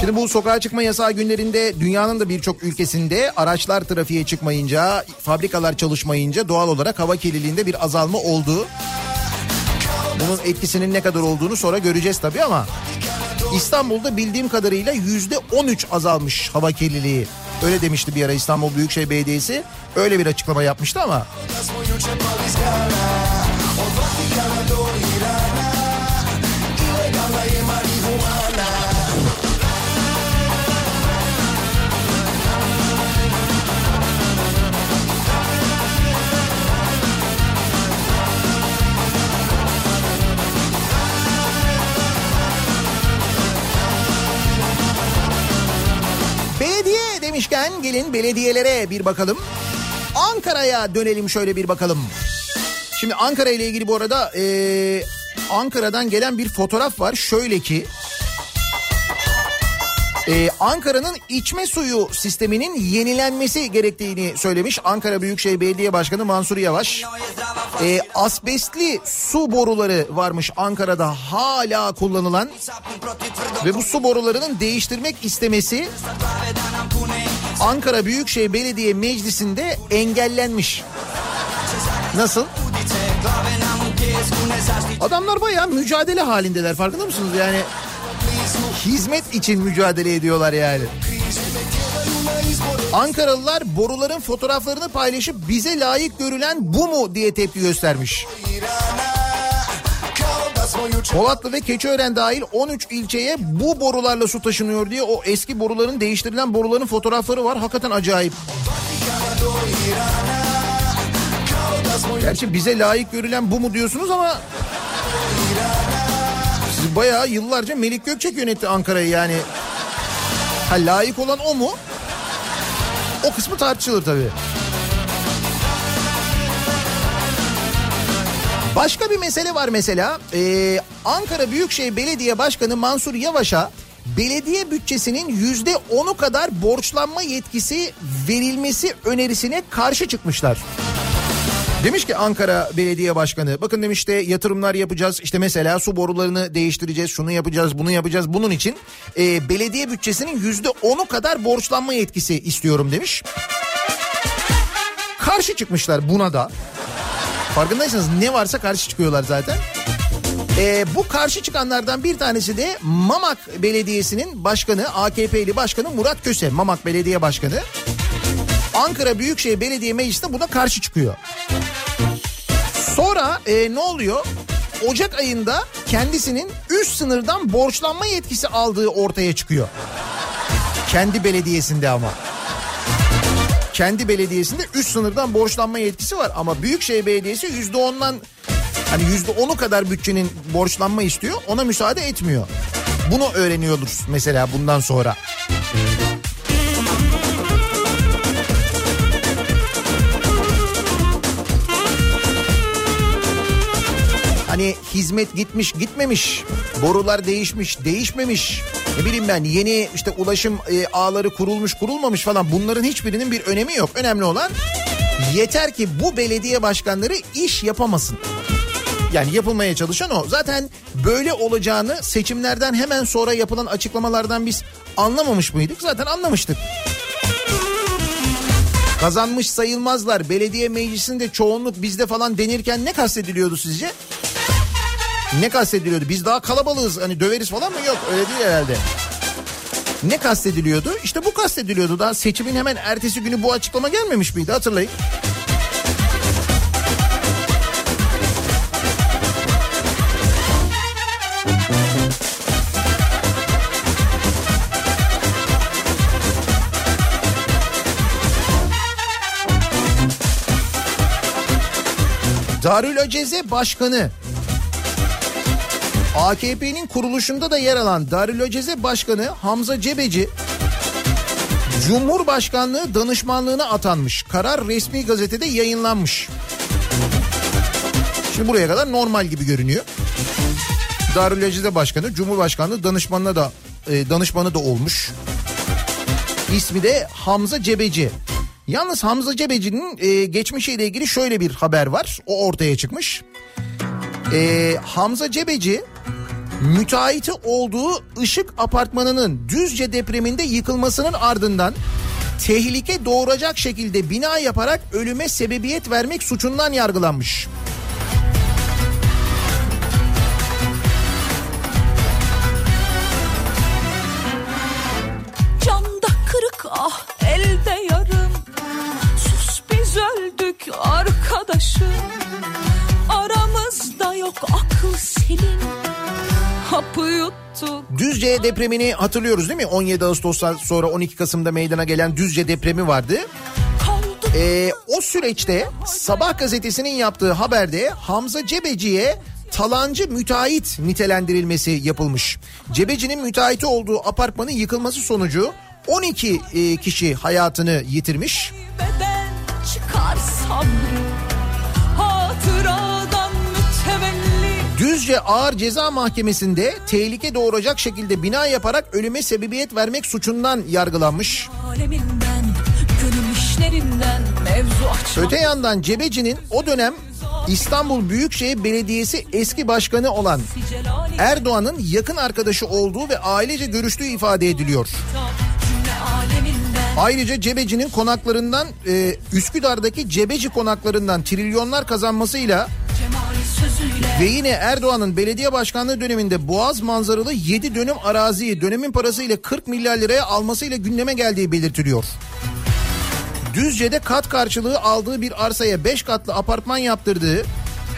B: Şimdi bu sokağa çıkma yasağı günlerinde dünyanın da birçok ülkesinde araçlar trafiğe çıkmayınca, fabrikalar çalışmayınca doğal olarak hava kirliliğinde bir azalma oldu. Bunun etkisinin ne kadar olduğunu sonra göreceğiz tabii ama İstanbul'da bildiğim kadarıyla yüzde 13 azalmış hava kirliliği. Öyle demişti bir ara İstanbul Büyükşehir Belediyesi. Öyle bir açıklama yapmıştı ama. Belediye demişken gelin belediyelere bir bakalım. Ankara'ya dönelim şöyle bir bakalım. Şimdi Ankara ile ilgili bu arada eee, Ankara'dan gelen bir fotoğraf var. Şöyle ki ee, Ankara'nın içme suyu sisteminin yenilenmesi gerektiğini söylemiş Ankara Büyükşehir Belediye Başkanı Mansur Yavaş. Ee, asbestli su boruları varmış Ankara'da hala kullanılan ve bu su borularının değiştirmek istemesi Ankara Büyükşehir Belediye Meclisi'nde engellenmiş. Nasıl? Adamlar bayağı mücadele halindeler farkında mısınız yani? Hizmet için mücadele ediyorlar yani. Ankaralılar boruların fotoğraflarını paylaşıp bize layık görülen bu mu diye tepki göstermiş. Polatlı ve Keçiören dahil 13 ilçeye bu borularla su taşınıyor diye o eski boruların değiştirilen boruların fotoğrafları var. Hakikaten acayip. Gerçi bize layık görülen bu mu diyorsunuz ama bayağı yıllarca Melik Gökçek yönetti Ankara'yı yani. Ha layık olan o mu? O kısmı tartışılır tabii. Başka bir mesele var mesela. Ee, Ankara Büyükşehir Belediye Başkanı Mansur Yavaş'a belediye bütçesinin yüzde onu kadar borçlanma yetkisi verilmesi önerisine karşı çıkmışlar. Demiş ki Ankara Belediye Başkanı bakın demiş de yatırımlar yapacağız işte mesela su borularını değiştireceğiz şunu yapacağız bunu yapacağız bunun için e, belediye bütçesinin yüzde onu kadar borçlanma yetkisi istiyorum demiş. Karşı çıkmışlar buna da farkındaysanız ne varsa karşı çıkıyorlar zaten. Ee, bu karşı çıkanlardan bir tanesi de Mamak Belediyesi'nin başkanı, AKP'li başkanı Murat Köse, Mamak Belediye Başkanı. Ankara Büyükşehir Belediye Meclisi'nde buna karşı çıkıyor. Sonra e, ne oluyor? Ocak ayında kendisinin üst sınırdan borçlanma yetkisi aldığı ortaya çıkıyor. Kendi belediyesinde ama. Kendi belediyesinde üst sınırdan borçlanma yetkisi var ama Büyükşehir Belediyesi yüzde ondan hani yüzde onu kadar bütçenin borçlanma istiyor ona müsaade etmiyor. Bunu öğreniyoruz mesela bundan sonra. Hani hizmet gitmiş gitmemiş, borular değişmiş değişmemiş. Ne bileyim ben yeni işte ulaşım e, ağları kurulmuş kurulmamış falan bunların hiçbirinin bir önemi yok. Önemli olan yeter ki bu belediye başkanları iş yapamasın. Yani yapılmaya çalışan o. Zaten böyle olacağını seçimlerden hemen sonra yapılan açıklamalardan biz anlamamış mıydık? Zaten anlamıştık. Kazanmış sayılmazlar. Belediye meclisinde çoğunluk bizde falan denirken ne kastediliyordu sizce? Ne kastediliyordu? Biz daha kalabalığız hani döveriz falan mı? Yok öyle değil herhalde. Ne kastediliyordu? İşte bu kastediliyordu. Daha seçimin hemen ertesi günü bu açıklama gelmemiş miydi hatırlayın. Darül Aceze Başkanı AKP'nin kuruluşunda da yer alan Darül Aceze Başkanı Hamza Cebeci Cumhurbaşkanlığı danışmanlığına atanmış. Karar resmi gazetede yayınlanmış. Şimdi buraya kadar normal gibi görünüyor. Darül Aceze Başkanı Cumhurbaşkanlığı danışmanına da e, danışmanı da olmuş. İsmi de Hamza Cebeci. Yalnız Hamza Cebeci'nin e, geçmişiyle ilgili şöyle bir haber var. O ortaya çıkmış. E, Hamza Cebeci müteahhiti olduğu Işık Apartmanı'nın Düzce depreminde yıkılmasının ardından tehlike doğuracak şekilde bina yaparak ölüme sebebiyet vermek suçundan yargılanmış.
D: Camda kırık ah elde yarım. Sus biz öldük arkadaşım. Aramızda yok akıl selim Hapı yuttuk
B: Düzce depremini hatırlıyoruz değil mi? 17 Ağustos'tan sonra 12 Kasım'da meydana gelen Düzce depremi vardı. Ee, o süreçte Sabah gazetesinin yaptığı haberde Hamza Cebeci'ye talancı müteahhit nitelendirilmesi yapılmış. Cebeci'nin müteahhiti olduğu apartmanın yıkılması sonucu 12 e, kişi hayatını yitirmiş.
D: beden çıkar
B: Düzce Ağır Ceza Mahkemesi'nde tehlike doğuracak şekilde bina yaparak ölüme sebebiyet vermek suçundan yargılanmış. Öte yandan Cebeci'nin o dönem İstanbul Büyükşehir Belediyesi eski başkanı olan Erdoğan'ın yakın arkadaşı olduğu ve ailece görüştüğü ifade ediliyor. Ayrıca Cebeci'nin konaklarından e, Üsküdar'daki Cebeci konaklarından trilyonlar kazanmasıyla ve yine Erdoğan'ın belediye başkanlığı döneminde Boğaz manzaralı 7 dönüm araziyi dönemin parasıyla 40 milyar liraya almasıyla gündeme geldiği belirtiliyor. Düzce'de kat karşılığı aldığı bir arsaya 5 katlı apartman yaptırdığı,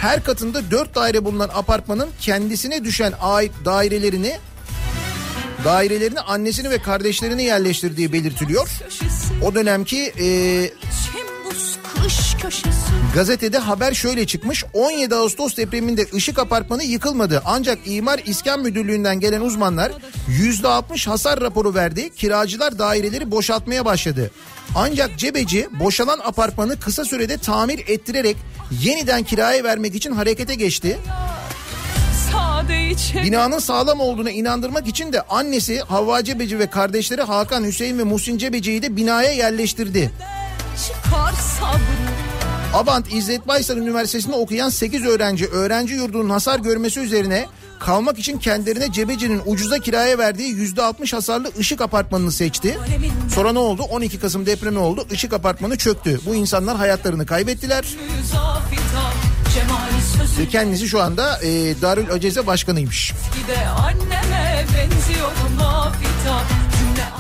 B: her katında 4 daire bulunan apartmanın kendisine düşen ait dairelerini dairelerini annesini ve kardeşlerini yerleştirdiği belirtiliyor. O dönemki e, gazetede haber şöyle çıkmış. 17 Ağustos depreminde Işık Apartmanı yıkılmadı. Ancak İmar İskan Müdürlüğü'nden gelen uzmanlar %60 hasar raporu verdi. Kiracılar daireleri boşaltmaya başladı. Ancak Cebeci boşalan apartmanı kısa sürede tamir ettirerek yeniden kiraya vermek için harekete geçti. Binanın sağlam olduğuna inandırmak için de annesi Havva Cebeci ve kardeşleri Hakan, Hüseyin ve Muhsin Cebeci'yi de binaya yerleştirdi.
D: Çıkar sabrı
B: Abant İzzet Baysal Üniversitesi'nde okuyan 8 öğrenci öğrenci yurdunun hasar görmesi üzerine kalmak için kendilerine Cebeci'nin ucuza kiraya verdiği %60 hasarlı ışık apartmanını seçti. Sonra ne oldu? 12 Kasım depremi oldu. Işık apartmanı çöktü. Bu insanlar hayatlarını kaybettiler. Ve kendisi şu anda e, Darül Aceze Başkanıymış.
D: Gide anneme benziyorum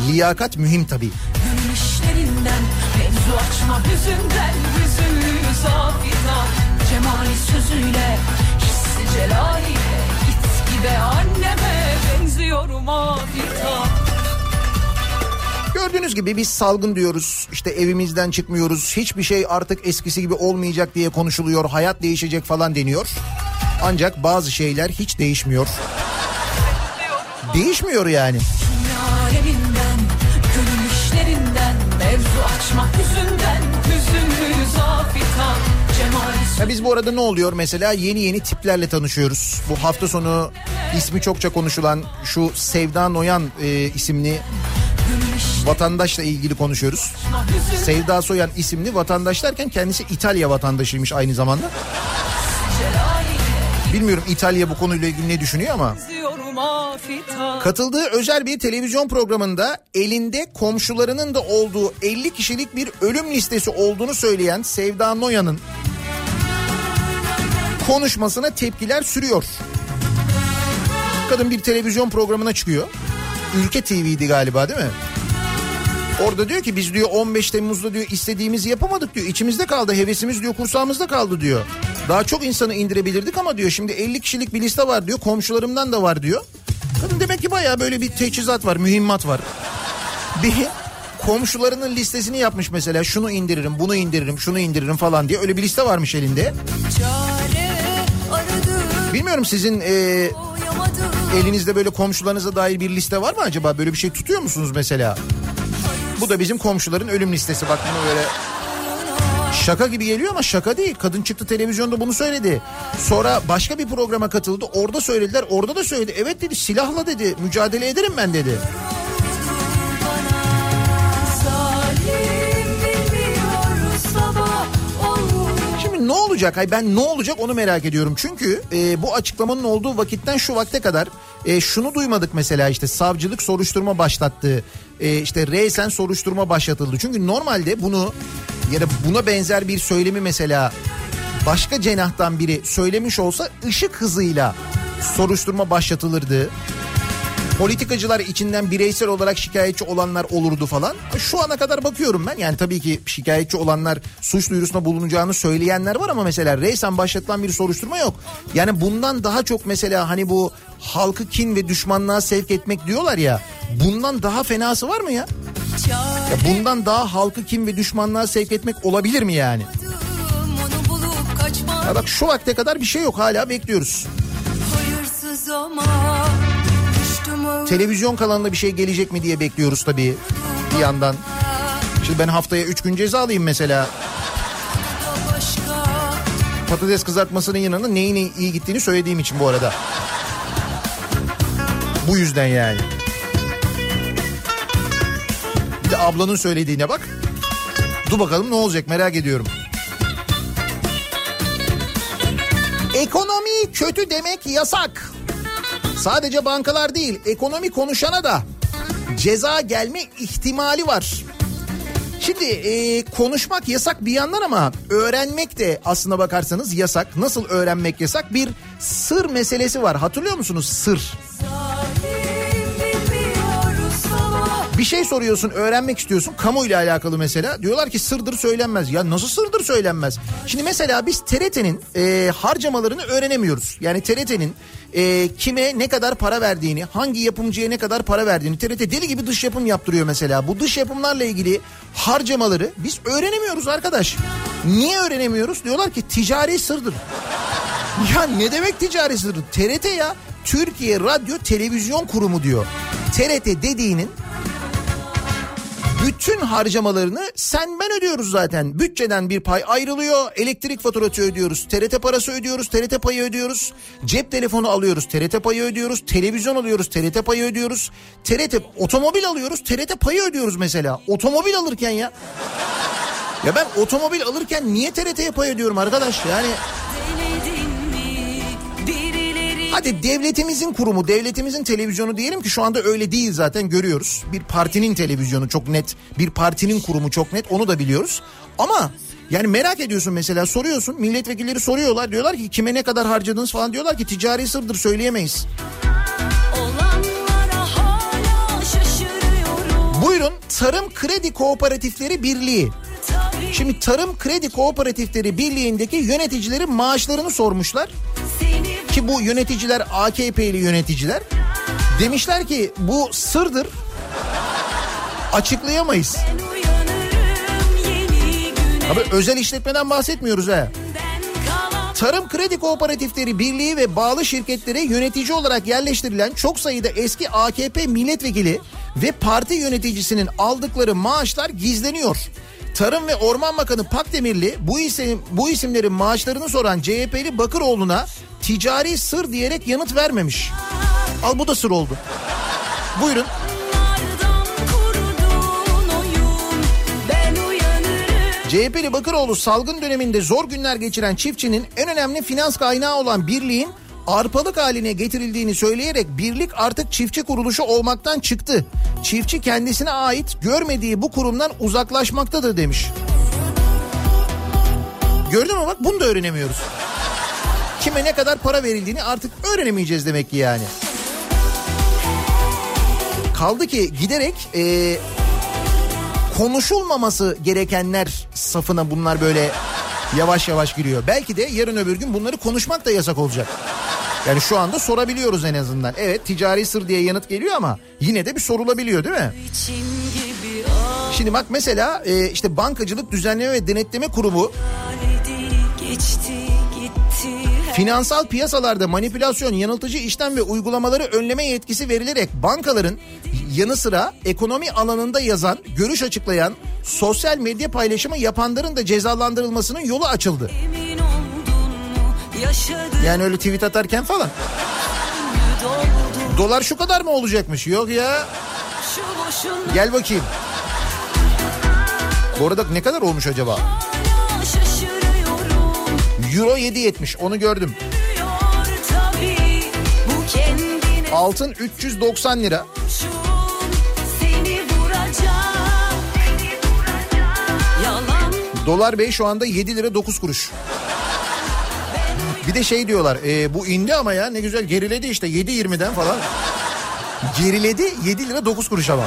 B: Liyakat mühim tabii.
D: Mevzu açma hüzünden Hüzünlüyüz afita Cemali sözüyle Hissi celaliyle Git gide anneme benziyorum afita
B: Gördüğünüz gibi biz salgın diyoruz. İşte evimizden çıkmıyoruz. Hiçbir şey artık eskisi gibi olmayacak diye konuşuluyor. Hayat değişecek falan deniyor. Ancak bazı şeyler hiç değişmiyor. Değişmiyor yani.
D: Mevzu açma hüzünden Hüzünlüyüz afita Cemali
B: Ya biz bu arada ne oluyor mesela yeni yeni tiplerle tanışıyoruz. Bu hafta sonu ismi çokça konuşulan şu Sevda Noyan e, isimli vatandaşla ilgili konuşuyoruz. Sevda Soyan isimli vatandaş derken kendisi İtalya vatandaşıymış aynı zamanda. Bilmiyorum İtalya bu konuyla ilgili ne düşünüyor ama. Katıldığı özel bir televizyon programında elinde komşularının da olduğu 50 kişilik bir ölüm listesi olduğunu söyleyen Sevda Noyan'ın konuşmasına tepkiler sürüyor. Kadın bir televizyon programına çıkıyor. Ülke TV'ydi galiba değil mi? Orada diyor ki biz diyor 15 Temmuz'da diyor istediğimizi yapamadık diyor. İçimizde kaldı hevesimiz diyor kursağımızda kaldı diyor. Daha çok insanı indirebilirdik ama diyor şimdi 50 kişilik bir liste var diyor. Komşularımdan da var diyor. Kadın demek ki bayağı böyle bir teçhizat var, mühimmat var. *laughs* Bir komşularının listesini yapmış mesela şunu indiririm, bunu indiririm, şunu indiririm falan diye öyle bir liste varmış elinde. Bilmiyorum sizin e, elinizde böyle komşularınıza dair bir liste var mı acaba? Böyle bir şey tutuyor musunuz mesela? Bu da bizim komşuların ölüm listesi. Bak bunu böyle şaka gibi geliyor ama şaka değil. Kadın çıktı televizyonda bunu söyledi. Sonra başka bir programa katıldı. Orada söylediler. Orada da söyledi. Evet dedi silahla dedi. Mücadele ederim ben dedi. Şimdi ne olacak? Hay ben ne olacak onu merak ediyorum. Çünkü e, bu açıklamanın olduğu vakitten şu vakte kadar e, şunu duymadık mesela işte savcılık soruşturma başlattı. E, işte reysen soruşturma başlatıldı. Çünkü normalde bunu ya da buna benzer bir söylemi mesela başka cenahtan biri söylemiş olsa ışık hızıyla soruşturma başlatılırdı. Politikacılar içinden bireysel olarak şikayetçi olanlar olurdu falan. Şu ana kadar bakıyorum ben yani tabii ki şikayetçi olanlar suç duyurusuna bulunacağını söyleyenler var ama mesela reysen başlatılan bir soruşturma yok. Yani bundan daha çok mesela hani bu halkı kin ve düşmanlığa sevk etmek diyorlar ya bundan daha fenası var mı ya? Ya bundan daha halkı kin ve düşmanlığa sevk etmek olabilir mi yani? Ya bak şu vakte kadar bir şey yok hala bekliyoruz.
H: hayırsız ama
B: Televizyon kanalında bir şey gelecek mi diye bekliyoruz tabii bir yandan. Şimdi ben haftaya 3 gün ceza alayım mesela. Patates kızartmasının yanında neyin iyi gittiğini söylediğim için bu arada. Bu yüzden yani. Bir de ablanın söylediğine bak. Dur bakalım ne olacak merak ediyorum. Ekonomi kötü demek yasak. Sadece bankalar değil ekonomi konuşana da ceza gelme ihtimali var. Şimdi e, konuşmak yasak bir yandan ama öğrenmek de aslına bakarsanız yasak. Nasıl öğrenmek yasak? Bir sır meselesi var. Hatırlıyor musunuz sır? Bir şey soruyorsun, öğrenmek istiyorsun. Kamuyla alakalı mesela. Diyorlar ki sırdır söylenmez. Ya nasıl sırdır söylenmez? Şimdi mesela biz TRT'nin e, harcamalarını öğrenemiyoruz. Yani TRT'nin e, kime ne kadar para verdiğini, hangi yapımcıya ne kadar para verdiğini. TRT deli gibi dış yapım yaptırıyor mesela. Bu dış yapımlarla ilgili harcamaları biz öğrenemiyoruz arkadaş. Niye öğrenemiyoruz? Diyorlar ki ticari sırdır. *laughs* Ya ne demek ticari sırdır? TRT ya Türkiye Radyo Televizyon Kurumu diyor. TRT dediğinin bütün harcamalarını sen ben ödüyoruz zaten. Bütçeden bir pay ayrılıyor. Elektrik faturası ödüyoruz. TRT parası ödüyoruz. TRT payı ödüyoruz. Cep telefonu alıyoruz. TRT payı ödüyoruz. Televizyon alıyoruz. TRT payı ödüyoruz. TRT otomobil alıyoruz. TRT payı ödüyoruz mesela. Otomobil alırken ya. Ya ben otomobil alırken niye TRT'ye pay ödüyorum arkadaş? Yani Hadi devletimizin kurumu, devletimizin televizyonu diyelim ki şu anda öyle değil zaten görüyoruz. Bir partinin televizyonu çok net, bir partinin kurumu çok net onu da biliyoruz. Ama Yani merak ediyorsun mesela soruyorsun milletvekilleri soruyorlar diyorlar ki kime ne kadar harcadınız falan diyorlar ki ticari sırdır söyleyemeyiz. Buyurun Tarım Kredi Kooperatifleri Birliği. Şimdi Tarım Kredi Kooperatifleri Birliği'ndeki yöneticilerin maaşlarını sormuşlar. Ki bu yöneticiler AKP'li yöneticiler. Demişler ki bu sırdır. Açıklayamayız. Abi özel işletmeden bahsetmiyoruz ha. Tarım Kredi Kooperatifleri Birliği ve bağlı şirketlere yönetici olarak yerleştirilen çok sayıda eski AKP milletvekili ve parti yöneticisinin aldıkları maaşlar gizleniyor. Tarım ve Orman Bakanı Pakdemirli bu isim bu isimlerin maaşlarını soran CHP'li Bakıroğlu'na ticari sır diyerek yanıt vermemiş. Al bu da sır oldu. Buyurun. CHP'li Bakıroğlu salgın döneminde zor günler geçiren çiftçinin en önemli finans kaynağı olan birliğin arpalık haline getirildiğini söyleyerek birlik artık çiftçi kuruluşu olmaktan çıktı. Çiftçi kendisine ait görmediği bu kurumdan uzaklaşmaktadır demiş. Gördün mü bak bunu da öğrenemiyoruz. Kime ne kadar para verildiğini artık öğrenemeyeceğiz demek ki yani. Kaldı ki giderek e, konuşulmaması gerekenler safına bunlar böyle yavaş yavaş giriyor. Belki de yarın öbür gün bunları konuşmak da yasak olacak. Yani şu anda sorabiliyoruz en azından. Evet ticari sır diye yanıt geliyor ama yine de bir sorulabiliyor değil mi? Şimdi bak mesela e, işte Bankacılık Düzenleme ve Denetleme Kurumu finansal piyasalarda manipülasyon, yanıltıcı işlem ve uygulamaları önleme yetkisi verilerek bankaların yanı sıra ekonomi alanında yazan, görüş açıklayan, sosyal medya paylaşımı yapanların da cezalandırılmasının yolu açıldı.
H: emin
B: Yani öyle tweet atarken falan. Dolar şu kadar mı olacakmış? Yok ya. Gel bakayım. Bu arada ne kadar olmuş acaba? Euro 7.70 onu gördüm. Altın 390 lira. Dolar Bey şu anda 7 lira 9 kuruş. Bir de şey diyorlar e, bu indi ama ya ne güzel geriledi işte 7.20'den falan. Geriledi 7 lira 9 kuruş ama.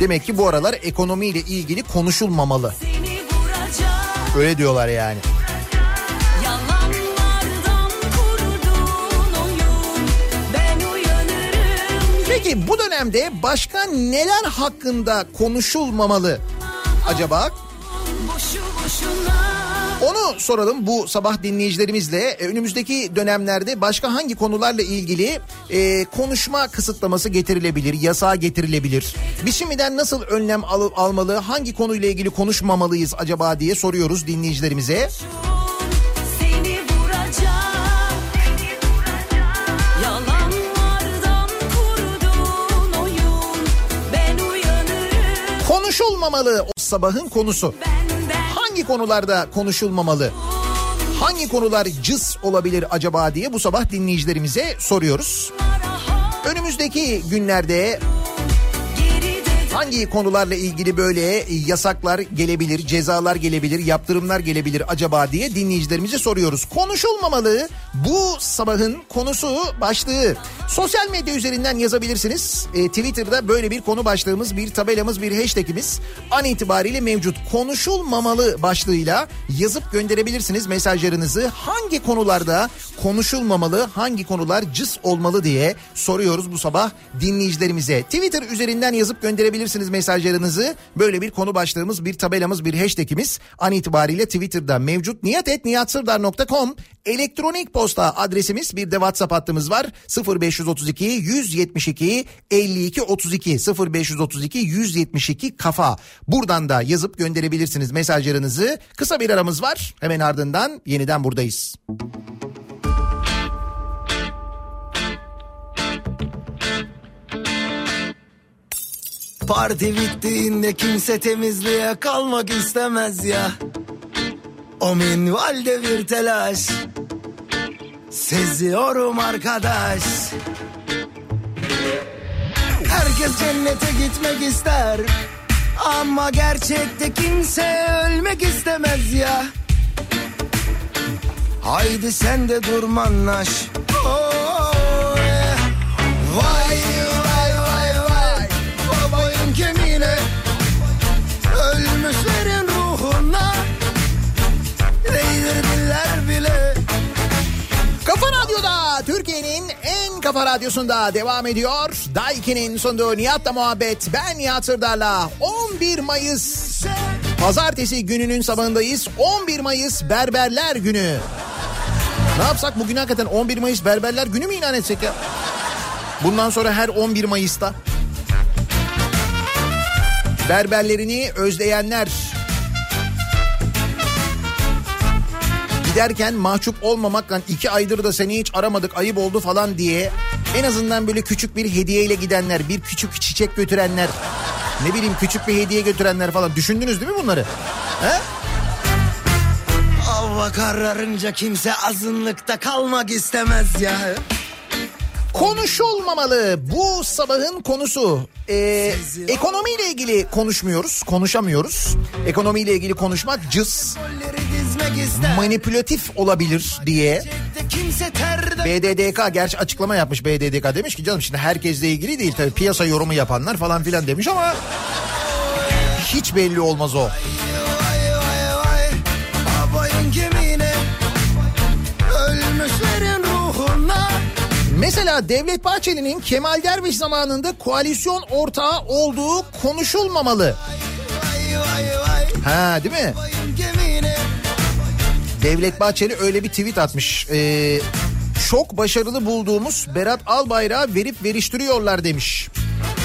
B: Demek ki bu aralar ekonomiyle ilgili konuşulmamalı. Öyle diyorlar yani. Bu dönemde başka neler hakkında konuşulmamalı acaba? Onu soralım bu sabah dinleyicilerimizle. E, Önümüzdeki dönemlerde başka hangi konularla ilgili e, konuşma kısıtlaması getirilebilir, yasağa getirilebilir? Biz şimdiden nasıl önlem al- almalı, hangi konuyla ilgili konuşmamalıyız acaba diye soruyoruz dinleyicilerimize.
H: Seni
B: Konuşulmamalı o sabahın konusu. Hangi konularda konuşulmamalı? Hangi konular cız olabilir acaba diye bu sabah dinleyicilerimize soruyoruz. Önümüzdeki günlerde hangi konularla ilgili böyle yasaklar gelebilir, cezalar gelebilir, yaptırımlar gelebilir acaba diye dinleyicilerimize soruyoruz. Konuşulmamalı bu sabahın konusu başlığı. Sosyal medya üzerinden yazabilirsiniz. E, Twitter'da böyle bir konu başlığımız, bir tabelamız, bir hashtagimiz an itibariyle mevcut. Konuşulmamalı başlığıyla yazıp gönderebilirsiniz mesajlarınızı. Hangi konularda konuşulmamalı, hangi konular cız olmalı diye soruyoruz bu sabah dinleyicilerimize. Twitter üzerinden yazıp gönderebilirsiniz mesajlarınızı. Böyle bir konu başlığımız, bir tabelamız, bir hashtagimiz an itibariyle Twitter'da mevcut. niyatetniyatsırdar.com elektronik posta adresimiz bir de WhatsApp hattımız var. 0532 172 52 32 0532 172 kafa. Buradan da yazıp gönderebilirsiniz mesajlarınızı. Kısa bir aramız var. Hemen ardından yeniden buradayız.
I: Parti bittiğinde kimse temizliğe kalmak istemez ya. O minvalde bir telaş. Seziyorum arkadaş. Herkes cennete gitmek ister. Ama gerçekte kimse ölmek istemez ya. Haydi sen de durmanlaş. Oh, yeah. Vay
B: Radyo'da Türkiye'nin en kafa radyosunda devam ediyor. Daiki'nin sunduğu Nihat'la muhabbet. Ben Nihat Sırdar'la 11 Mayıs Pazartesi gününün sabahındayız. 11 Mayıs Berberler Günü. Ne yapsak bugün hakikaten 11 Mayıs Berberler Günü mü ilan etsek ya? Bundan sonra her 11 Mayıs'ta berberlerini özleyenler giderken mahcup olmamakla iki aydır da seni hiç aramadık ayıp oldu falan diye en azından böyle küçük bir hediyeyle gidenler bir küçük çiçek götürenler ne bileyim küçük bir hediye götürenler falan düşündünüz değil mi bunları? He?
I: Hava kararınca kimse azınlıkta kalmak istemez ya.
B: Konuşulmamalı. Bu sabahın konusu. Ee, ekonomiyle ilgili konuşmuyoruz, konuşamıyoruz. Ekonomiyle ilgili konuşmak cız. Manipülatif olabilir diye. BDDK gerçi açıklama yapmış BDDK demiş ki canım şimdi herkesle ilgili değil tabii piyasa yorumu yapanlar falan filan demiş ama hiç belli olmaz o. Mesela Devlet Bahçeli'nin Kemal Derviş zamanında koalisyon ortağı olduğu konuşulmamalı. Ha değil mi? Devlet Bahçeli öyle bir tweet atmış. Ee, çok başarılı bulduğumuz Berat Albayrak'ı verip veriştiriyorlar demiş.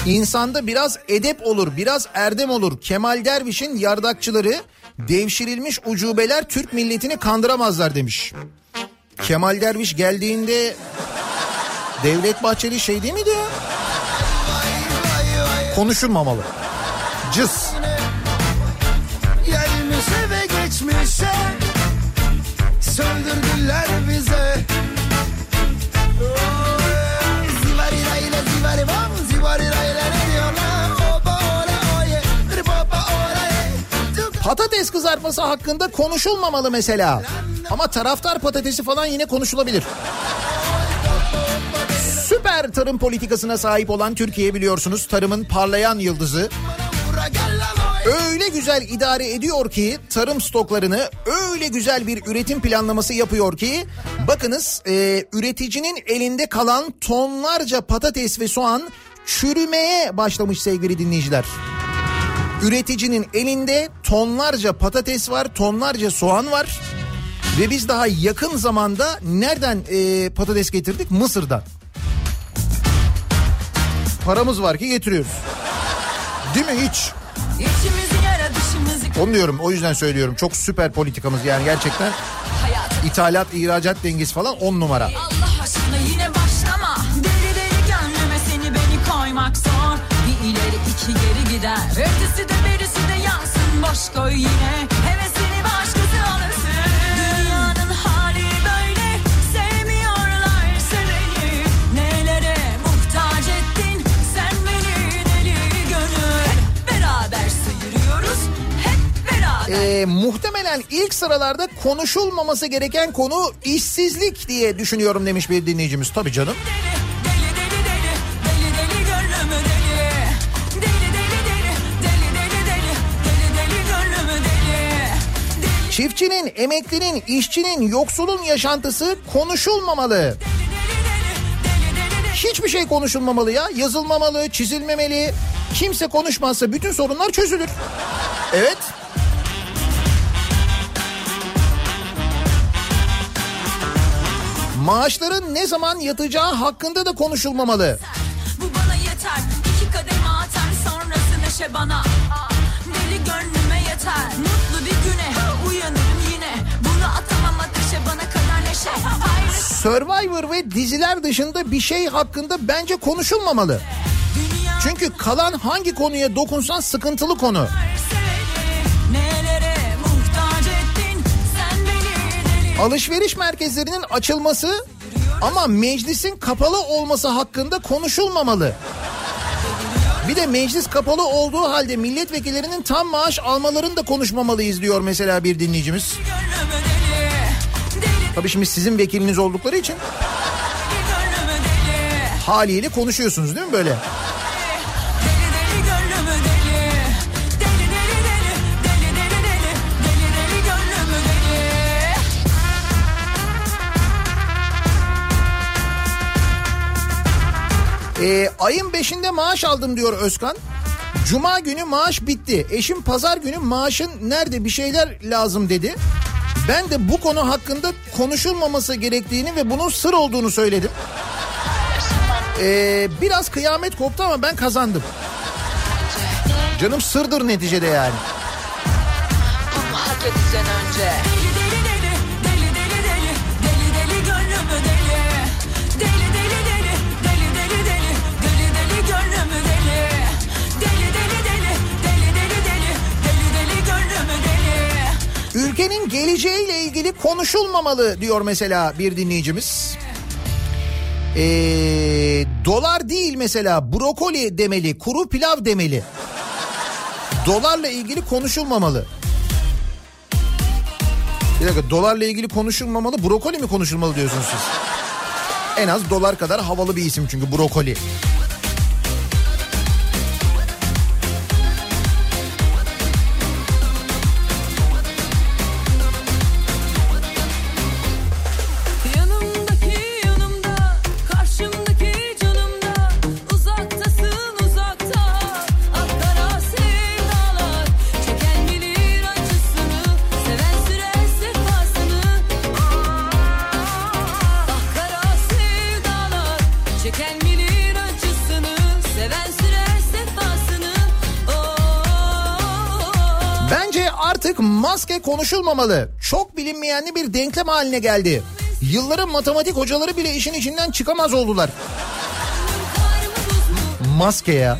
B: İnsanda biraz edep olur, biraz erdem olur. Kemal Derviş'in yardakçıları devşirilmiş ucubeler Türk milletini kandıramazlar demiş. Kemal Derviş geldiğinde Devlet Bahçeli şey değil miydi ya? Konuşulmamalı. Cız. Patates kızartması hakkında konuşulmamalı mesela. Ama taraftar patatesi falan yine konuşulabilir. Süper tarım politikasına sahip olan Türkiye biliyorsunuz tarımın parlayan yıldızı. Öyle güzel idare ediyor ki tarım stoklarını öyle güzel bir üretim planlaması yapıyor ki bakınız e, üreticinin elinde kalan tonlarca patates ve soğan çürümeye başlamış sevgili dinleyiciler. Üreticinin elinde tonlarca patates var, tonlarca soğan var. Ve biz daha yakın zamanda nereden e, patates getirdik? Mısır'dan. Paramız var ki getiriyoruz. Değil mi hiç?
H: Yara dışımızı
B: Onu diyorum o yüzden söylüyorum. Çok süper politikamız yani gerçekten
H: hayat
B: ithalat ihracat dengesi falan on numara.
H: Allah Bir ileri iki geri gider. Ötesi de berisi de yansın. Boş koy yine. Hevesini başkası alırsın. Dünyanın hali böyle. Sevmiyorlar seveni Nelere muhtaç ettin Sen beni? Deli gönül. Beraber sıyırıyoruz. Hep beraber.
B: Ee, muhtemelen ilk sıralarda konuşulmaması gereken konu işsizlik diye düşünüyorum demiş bir dinleyicimiz. Tabii canım.
H: Deli
B: Çiftçinin, emeklinin, işçinin, yoksulun yaşantısı konuşulmamalı. Hiçbir şey konuşulmamalı ya. Yazılmamalı, çizilmemeli. Kimse konuşmazsa bütün sorunlar çözülür. Evet. Maaşların ne zaman yatacağı hakkında da konuşulmamalı.
H: Bu bana yeter İki kademe atar sonrası neşe bana gönlüme yeter Mutlu bir güne uyanırım yine Bunu atamam ateşe bana kadar neşe Ayrı
B: Survivor ve diziler dışında bir şey hakkında bence konuşulmamalı.
H: dünya
B: Çünkü kalan hangi konuya dokunsan sıkıntılı konu. Alışveriş merkezlerinin açılması ama meclisin kapalı olması hakkında konuşulmamalı. Bir de meclis kapalı olduğu halde milletvekillerinin tam maaş almalarını da konuşmamalıyız diyor mesela bir dinleyicimiz. Tabii şimdi sizin vekiliniz oldukları için haliyle konuşuyorsunuz değil mi böyle? Ee, ayın 5'inde maaş aldım diyor Özkan. Cuma günü maaş bitti. Eşim pazar günü maaşın nerede bir şeyler lazım dedi. Ben de bu konu hakkında konuşulmaması gerektiğini ve bunun sır olduğunu söyledim. Ee, biraz kıyamet koptu ama ben kazandım. Canım sırdır neticede yani.
J: Bunu hak edeceksin önce.
B: Ülkenin geleceğiyle ilgili konuşulmamalı diyor mesela bir dinleyicimiz. Ee, dolar değil mesela brokoli demeli, kuru pilav demeli. Dolarla ilgili konuşulmamalı. Bir dakika dolarla ilgili konuşulmamalı, brokoli mi konuşulmalı diyorsunuz siz? En az dolar kadar havalı bir isim çünkü brokoli.
H: Yanımdaki
B: maske konuşulmamalı. Çok bilinmeyenli bir denklem haline geldi. Yılların matematik hocaları bile işin içinden çıkamaz oldular. Maske ya.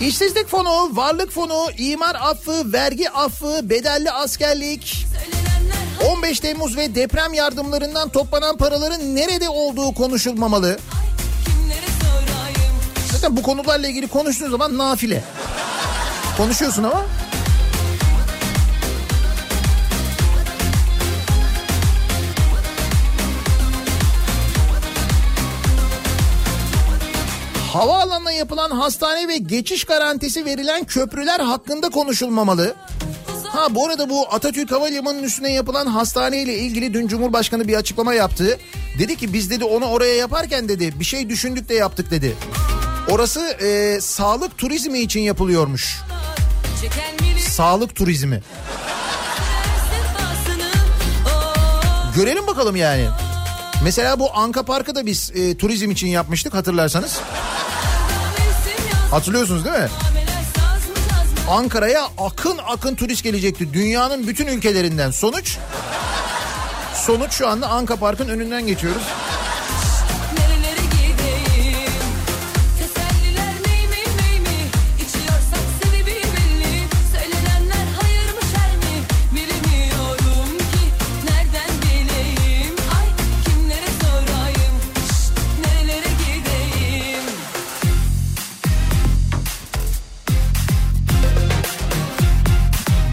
B: İşsizlik fonu, varlık fonu, imar affı, vergi affı, bedelli askerlik,
H: Söylenenler
B: 15 Temmuz ve deprem yardımlarından toplanan paraların nerede olduğu konuşulmamalı. Zaten bu konularla ilgili konuştuğun zaman nafile. Konuşuyorsun ama Havaalanına yapılan hastane ve geçiş garantisi verilen köprüler hakkında konuşulmamalı. Ha bu arada bu Atatürk Havalimanı'nın üstüne yapılan hastane ile ilgili dün Cumhurbaşkanı bir açıklama yaptı. Dedi ki biz dedi onu oraya yaparken dedi bir şey düşündük de yaptık dedi. Orası e, sağlık turizmi için yapılıyormuş. Sağlık turizmi. Görelim bakalım yani. Mesela bu Anka Park'ı da biz e, turizm için yapmıştık hatırlarsanız. Hatırlıyorsunuz değil mi? Ankara'ya akın akın turist gelecekti. Dünyanın bütün ülkelerinden. Sonuç? Sonuç şu anda Anka Park'ın önünden geçiyoruz.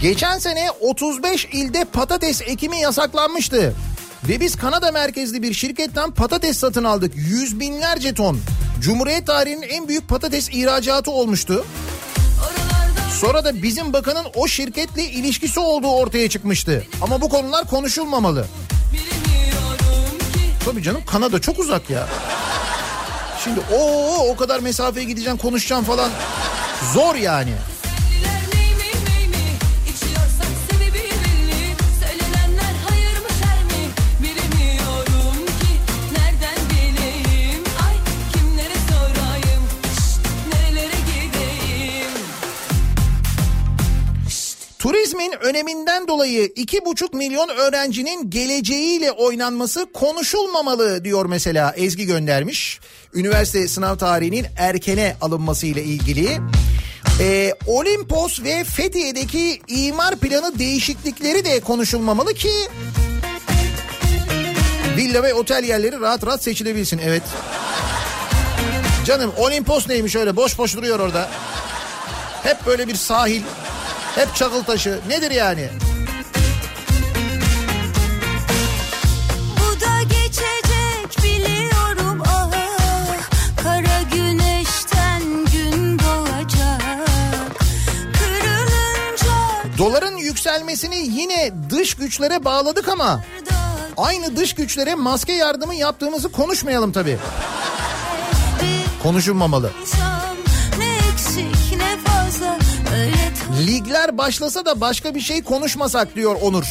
B: Geçen sene 35 ilde patates ekimi yasaklanmıştı. Ve biz Kanada merkezli bir şirketten patates satın aldık. Yüz binlerce ton. Cumhuriyet tarihinin en büyük patates ihracatı olmuştu. Sonra da bizim bakanın o şirketle ilişkisi olduğu ortaya çıkmıştı. Ama bu konular konuşulmamalı. Tabii canım Kanada çok uzak ya. Şimdi o o kadar mesafeye gideceğim konuşacağım falan. Zor yani. Turizmin öneminden dolayı iki buçuk milyon öğrencinin geleceğiyle oynanması konuşulmamalı diyor mesela Ezgi göndermiş. Üniversite sınav tarihinin erkene alınması ile ilgili. Ee, Olimpos ve Fethiye'deki imar planı değişiklikleri de konuşulmamalı ki villa ve otel yerleri rahat rahat seçilebilsin. Evet. Canım Olimpos neymiş öyle boş boş duruyor orada. Hep böyle bir sahil. Hep çakıl taşı. Nedir yani? Doların yükselmesini yine dış güçlere bağladık ama aynı dış güçlere maske yardımı yaptığımızı konuşmayalım tabii. Konuşulmamalı.
D: Ne eksik ne fazla Öyle
B: Ligler başlasa da başka bir şey konuşmasak diyor Onur.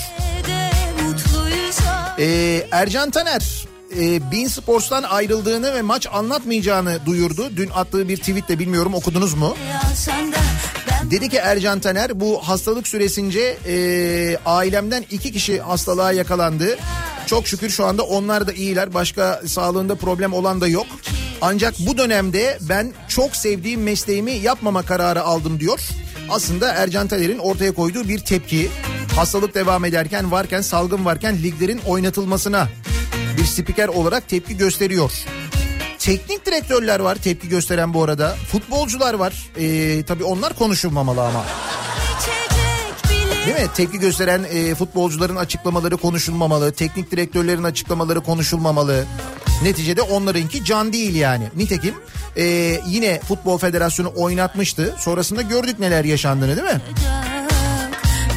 B: Ee, Ercan Taner e, Bein Sports'tan ayrıldığını ve maç anlatmayacağını duyurdu. Dün attığı bir tweetle bilmiyorum okudunuz mu? Dedi ki Ercan Taner bu hastalık süresince e, ailemden iki kişi hastalığa yakalandı. Çok şükür şu anda onlar da iyiler. Başka sağlığında problem olan da yok. Ancak bu dönemde ben çok sevdiğim mesleğimi yapmama kararı aldım diyor. Aslında Ercan Taner'in ortaya koyduğu bir tepki. Hastalık devam ederken varken salgın varken liglerin oynatılmasına bir spiker olarak tepki gösteriyor. Teknik direktörler var tepki gösteren bu arada. Futbolcular var. Ee, tabii onlar konuşulmamalı ama. Değil mi? Tepki gösteren e, futbolcuların açıklamaları konuşulmamalı. Teknik direktörlerin açıklamaları konuşulmamalı. Neticede onlarınki can değil yani. Nitekim e, yine Futbol Federasyonu oynatmıştı. Sonrasında gördük neler yaşandığını değil mi?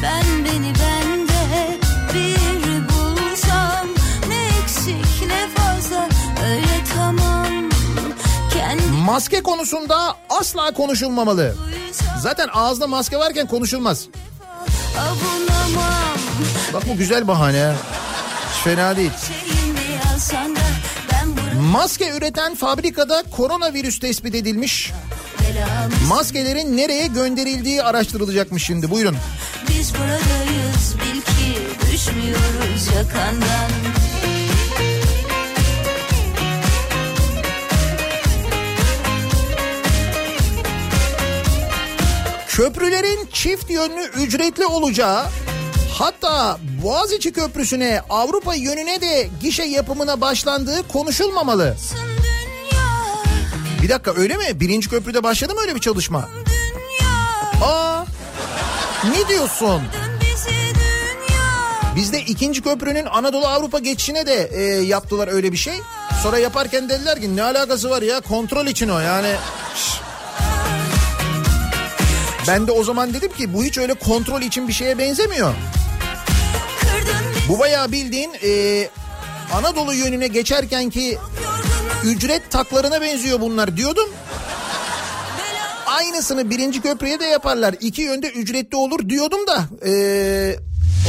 D: Ben beni bende bir bulsam Ne eksik ne fazla öyle tamam
B: Maske konusunda asla konuşulmamalı. Zaten ağızda maske varken konuşulmaz.
D: Avunamam
B: Bak bu güzel bahane. ha. Hiç fena değil. Maske üreten fabrikada koronavirüs tespit edilmiş. Maskelerin nereye gönderildiği araştırılacakmış şimdi. Buyurun.
D: Biz buradayız bil ki düşmüyoruz yakandan
B: Köprülerin çift yönlü ücretli olacağı hatta Boğaziçi Köprüsü'ne Avrupa yönüne de gişe yapımına başlandığı konuşulmamalı. Bir dakika öyle mi? Birinci köprüde başladı mı öyle bir çalışma? Aa ne diyorsun? Bizde ikinci köprünün Anadolu Avrupa geçişine de e, yaptılar öyle bir şey. Sonra yaparken dediler ki ne alakası var ya kontrol için o yani. Şş. Ben de o zaman dedim ki bu hiç öyle kontrol için bir şeye benzemiyor. Bu bayağı bildiğin e, Anadolu yönüne geçerken ki ücret taklarına benziyor bunlar diyordum. Aynısını birinci köprüye de yaparlar. İki yönde ücretli olur diyordum da. e,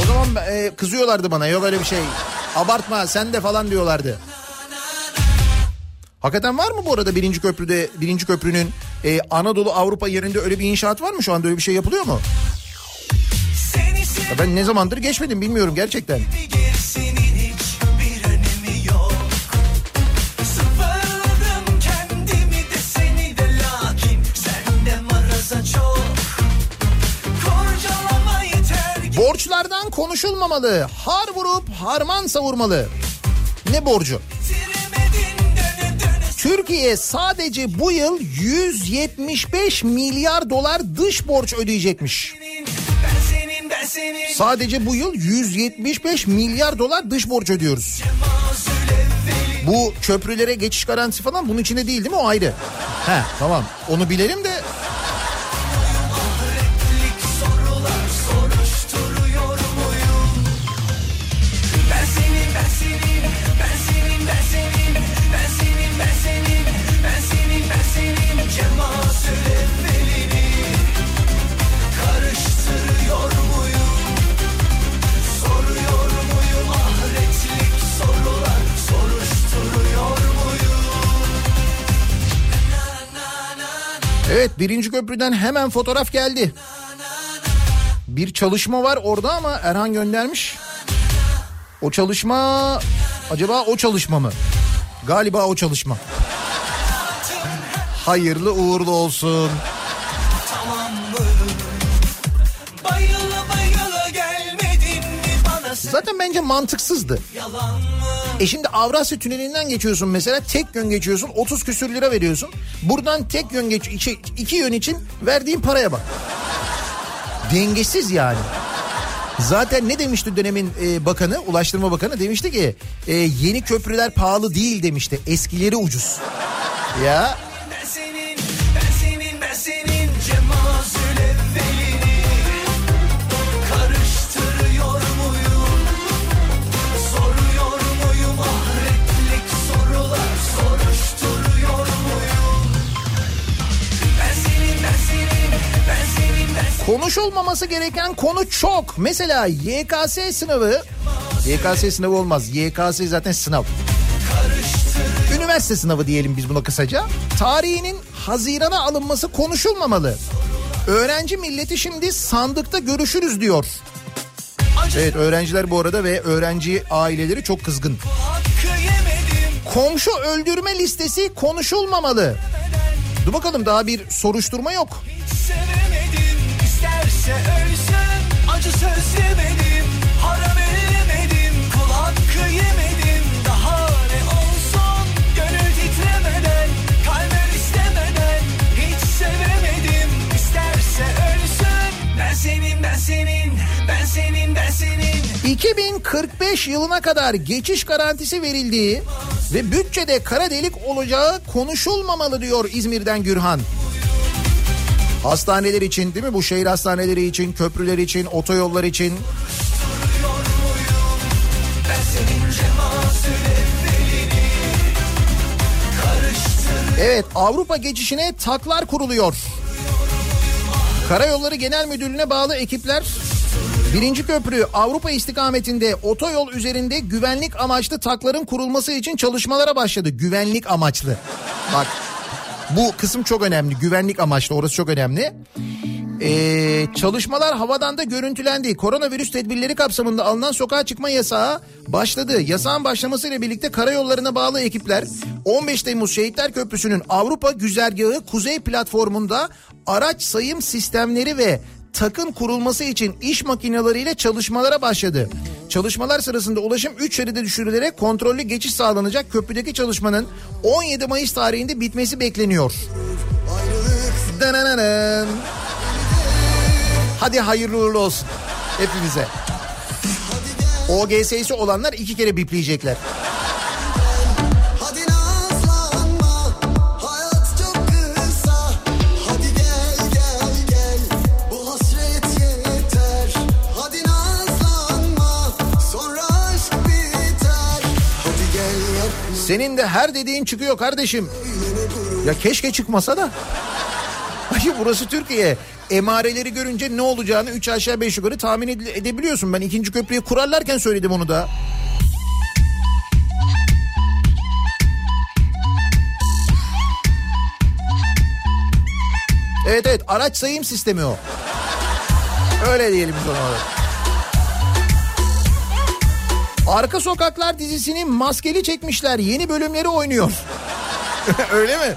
B: o zaman e, kızıyorlardı bana yok öyle bir şey. Abartma sen de falan diyorlardı. Hakikaten var mı bu arada birinci köprüde birinci köprünün e, Anadolu Avrupa yerinde öyle bir inşaat var mı şu anda öyle bir şey yapılıyor mu? Ya ben ne zamandır geçmedim bilmiyorum gerçekten. Borçlardan konuşulmamalı. Har vurup harman savurmalı. Ne borcu? Türkiye sadece bu yıl 175 milyar dolar dış borç ödeyecekmiş. Sadece bu yıl 175 milyar dolar dış borç ödüyoruz. Bu köprülere geçiş garantisi falan bunun içinde değil değil mi o ayrı? He tamam onu bilelim de birinci köprüden hemen fotoğraf geldi. Bir çalışma var orada ama Erhan göndermiş. O çalışma acaba o çalışma mı? Galiba o çalışma. Hayırlı uğurlu olsun. Zaten bence mantıksızdı. Yalan mı? E şimdi Avrasya Tüneli'nden geçiyorsun mesela tek yön geçiyorsun 30 küsür lira veriyorsun. Buradan tek yön geç iki, iki yön için verdiğin paraya bak. Dengesiz yani. Zaten ne demişti dönemin e, bakanı, Ulaştırma Bakanı demişti ki e, yeni köprüler pahalı değil demişti. Eskileri ucuz. Ya konuşulmaması gereken konu çok. Mesela YKS sınavı, YKS sınavı olmaz. YKS zaten sınav. Üniversite sınavı diyelim biz buna kısaca. Tarihinin Haziran'a alınması konuşulmamalı. Öğrenci milleti şimdi sandıkta görüşürüz diyor. Evet öğrenciler bu arada ve öğrenci aileleri çok kızgın. Komşu öldürme listesi konuşulmamalı. Dur bakalım daha bir soruşturma yok.
E: Sevemedim isterse ölsün Acı söz yemedim. Haram ellemedim Kul hakkı yemedim. Daha ne olsun Gönül titremeden Kalben istemeden Hiç sevemedim. İsterse ölsün Ben senin ben senin Ben senin ben senin.
B: 2045 yılına kadar geçiş garantisi verildiği ve bütçede kara delik olacağı konuşulmamalı diyor İzmir'den Gürhan. Hastaneler için değil mi bu şehir hastaneleri için, köprüler için, otoyollar için Evet Avrupa geçişine taklar kuruluyor. Karayolları Genel Müdürlüğü'ne bağlı ekipler Birinci köprü Avrupa istikametinde otoyol üzerinde güvenlik amaçlı takların kurulması için çalışmalara başladı. Güvenlik amaçlı. Bak bu kısım çok önemli. Güvenlik amaçlı orası çok önemli. Ee, çalışmalar havadan da görüntülendi. Koronavirüs tedbirleri kapsamında alınan sokağa çıkma yasağı başladı. Yasağın başlamasıyla birlikte karayollarına bağlı ekipler 15 Temmuz Şehitler Köprüsü'nün Avrupa güzergahı Kuzey platformunda araç sayım sistemleri ve takın kurulması için iş makineleriyle çalışmalara başladı. Çalışmalar sırasında ulaşım 3 şeride düşürülerek kontrollü geçiş sağlanacak. Köprüdeki çalışmanın 17 Mayıs tarihinde bitmesi bekleniyor. Hadi hayırlı uğurlu olsun hepimize. OGS'si olanlar iki kere bipleyecekler. Senin de her dediğin çıkıyor kardeşim. Ya keşke çıkmasa da. Hayır burası Türkiye. Emareleri görünce ne olacağını 3 aşağı 5 yukarı tahmin ede- edebiliyorsun. Ben ikinci köprüyü kurarlarken söyledim onu da. Evet evet araç sayım sistemi o. Öyle diyelim biz. *laughs* Arka Sokaklar dizisini maskeli çekmişler. Yeni bölümleri oynuyor. *laughs* Öyle mi?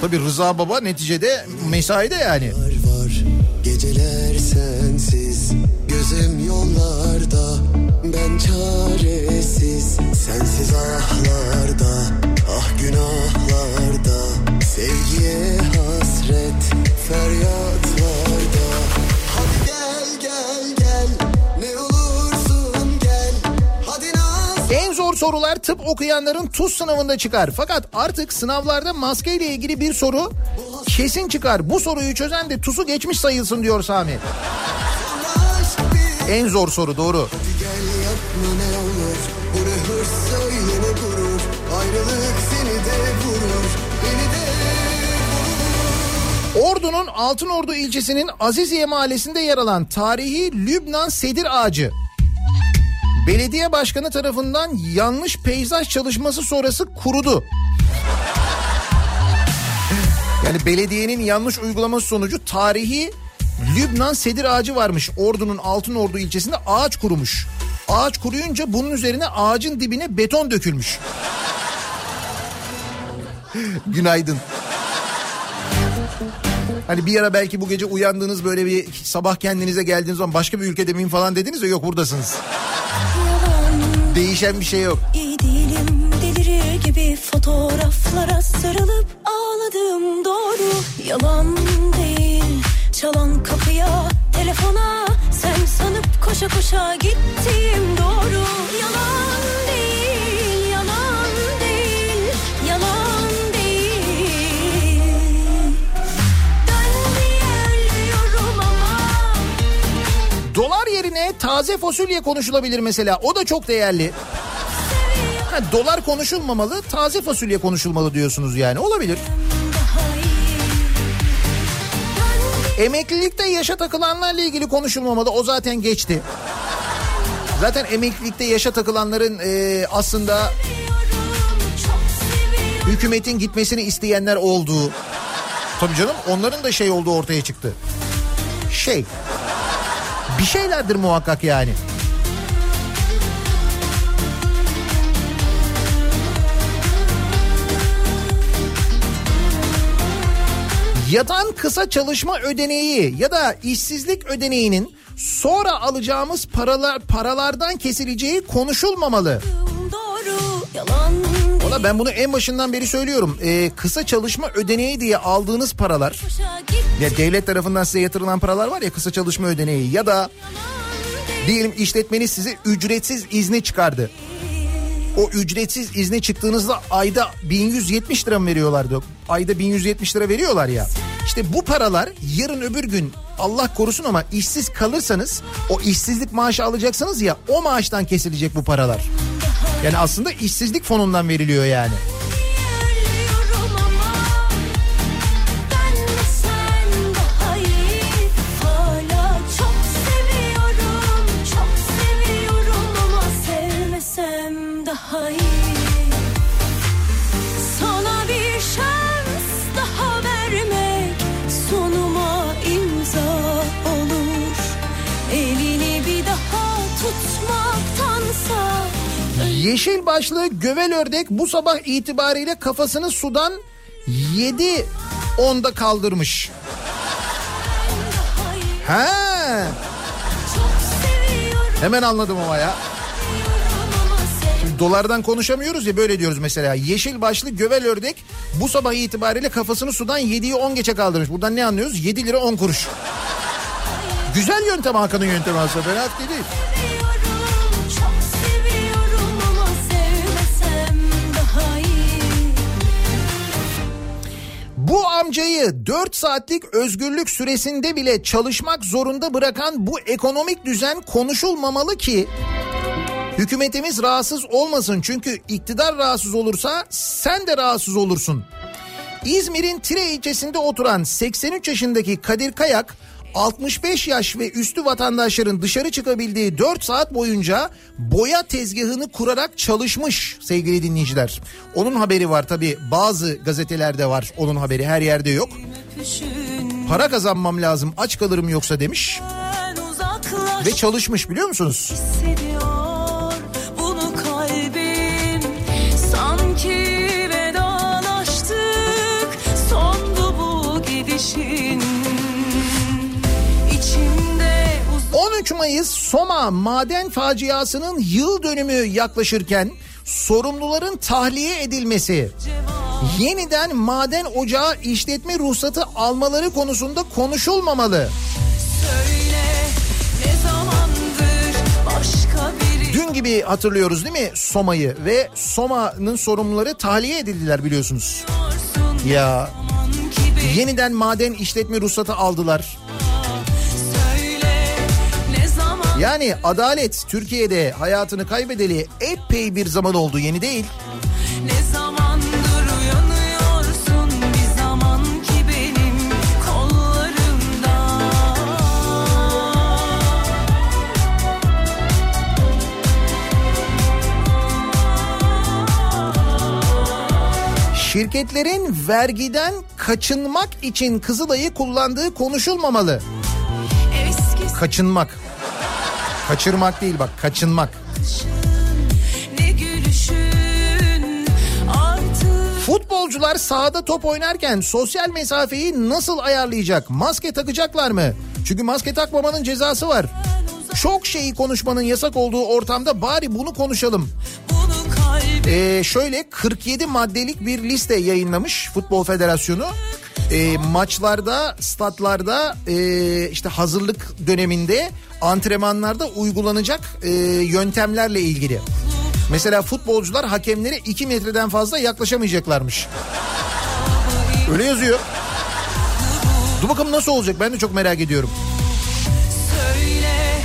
B: Tabii Rıza Baba neticede mesaide yani.
G: var Geceler sensiz Gözüm yollarda Ben çaresiz Sensiz ahlarda Ah günahlarda Sevgiye hasret Feryatlarda
B: En zor sorular tıp okuyanların tuz sınavında çıkar. Fakat artık sınavlarda maskeyle ilgili bir soru kesin çıkar. Bu soruyu çözen de tuzu geçmiş sayılsın diyor Sami. En zor soru doğru.
G: Gel yapma
B: Ordu'nun Altınordu ilçesinin Aziziye mahallesinde yer alan tarihi Lübnan sedir ağacı. Belediye başkanı tarafından yanlış peyzaj çalışması sonrası kurudu. Yani belediyenin yanlış uygulaması sonucu tarihi Lübnan sedir ağacı varmış. Ordu'nun Altınordu ilçesinde ağaç kurumuş. Ağaç kuruyunca bunun üzerine ağacın dibine beton dökülmüş. Günaydın. Hani bir ara belki bu gece uyandığınız böyle bir sabah kendinize geldiğiniz zaman başka bir ülkede miyim falan dediniz ya yok buradasınız. Değişen bir şey yok.
D: iyi değilim delirir gibi fotoğraflara sarılıp ağladım doğru yalan değil çalan kapıya telefona sen sanıp koşa koşa gittiğim doğru yalan
B: taze fasulye konuşulabilir mesela. O da çok değerli. Ha, dolar konuşulmamalı, taze fasulye konuşulmalı diyorsunuz yani. Olabilir. Emeklilikte yaşa takılanlarla ilgili konuşulmamalı. O zaten geçti. Zaten emeklilikte yaşa takılanların e, aslında hükümetin gitmesini isteyenler olduğu. Tabii canım onların da şey olduğu ortaya çıktı. Şey. Bir şeylerdir muhakkak yani. Yatan kısa çalışma ödeneği ya da işsizlik ödeneğinin sonra alacağımız paralar paralardan kesileceği konuşulmamalı.
D: doğru yalan
B: Valla ben bunu en başından beri söylüyorum. Ee, kısa çalışma ödeneği diye aldığınız paralar ya devlet tarafından size yatırılan paralar var ya kısa çalışma ödeneği ya da diyelim işletmeniz size ücretsiz izne çıkardı. O ücretsiz izne çıktığınızda ayda 1170 lira mı veriyorlardı? Ayda 1170 lira veriyorlar ya. İşte bu paralar yarın öbür gün Allah korusun ama işsiz kalırsanız o işsizlik maaşı alacaksınız ya o maaştan kesilecek bu paralar. Yani aslında işsizlik fonundan veriliyor yani. Yeşil başlı gövel ördek bu sabah itibariyle kafasını sudan 7 onda kaldırmış.
D: seviyorum
B: hemen anladım ama ya. dolardan konuşamıyoruz ya böyle diyoruz mesela. Yeşil başlı gövel ördek bu sabah itibariyle kafasını sudan 7'yi 10 geçe kaldırmış. Buradan ne anlıyoruz? 7 lira 10 kuruş. Güzel yöntem Hakan'ın yöntemi aslında fena değil. Bu amcayı 4 saatlik özgürlük süresinde bile çalışmak zorunda bırakan bu ekonomik düzen konuşulmamalı ki hükümetimiz rahatsız olmasın. Çünkü iktidar rahatsız olursa sen de rahatsız olursun. İzmir'in Tire ilçesinde oturan 83 yaşındaki Kadir Kayak 65 yaş ve üstü vatandaşların dışarı çıkabildiği 4 saat boyunca boya tezgahını kurarak çalışmış sevgili dinleyiciler. Onun haberi var tabi bazı gazetelerde var onun haberi her yerde yok. Para kazanmam lazım aç kalırım yoksa demiş ve çalışmış biliyor musunuz?
D: sanki vedalaştık sondu bu gidişin
B: 23 Mayıs Soma maden faciasının yıl dönümü yaklaşırken sorumluların tahliye edilmesi, yeniden maden ocağı işletme ruhsatı almaları konusunda konuşulmamalı. Dün gibi hatırlıyoruz değil mi Soma'yı ve Soma'nın sorumluları tahliye edildiler biliyorsunuz. Ya yeniden maden işletme ruhsatı aldılar. Yani adalet Türkiye'de hayatını kaybedeli epey bir zaman oldu yeni değil.
D: ne zamandır uyanıyorsun bir zaman ki benim kollarımda
B: Şirketlerin vergiden kaçınmak için Kızılay'ı kullandığı konuşulmamalı. Kaçınmak. Kaçırmak değil bak kaçınmak. Futbolcular sahada top oynarken sosyal mesafeyi nasıl ayarlayacak? Maske takacaklar mı? Çünkü maske takmamanın cezası var. Çok şeyi konuşmanın yasak olduğu ortamda bari bunu konuşalım. Ee, şöyle 47 maddelik bir liste yayınlamış Futbol Federasyonu. Ee, maçlarda, statlarda, e, işte hazırlık döneminde, antrenmanlarda uygulanacak e, yöntemlerle ilgili. Mesela futbolcular hakemlere 2 metreden fazla yaklaşamayacaklarmış. Öyle yazıyor. Dur bakalım nasıl olacak ben de çok merak ediyorum.
D: söyle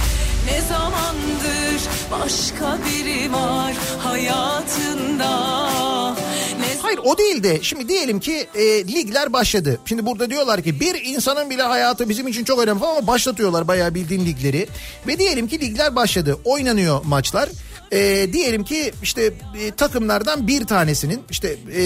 D: ne zamandır başka biri var hayatında
B: Hayır o değil de şimdi diyelim ki e, ligler başladı. Şimdi burada diyorlar ki bir insanın bile hayatı bizim için çok önemli falan ama başlatıyorlar bayağı bildiğin ligleri. Ve diyelim ki ligler başladı oynanıyor maçlar. E, diyelim ki işte e, takımlardan bir tanesinin işte e,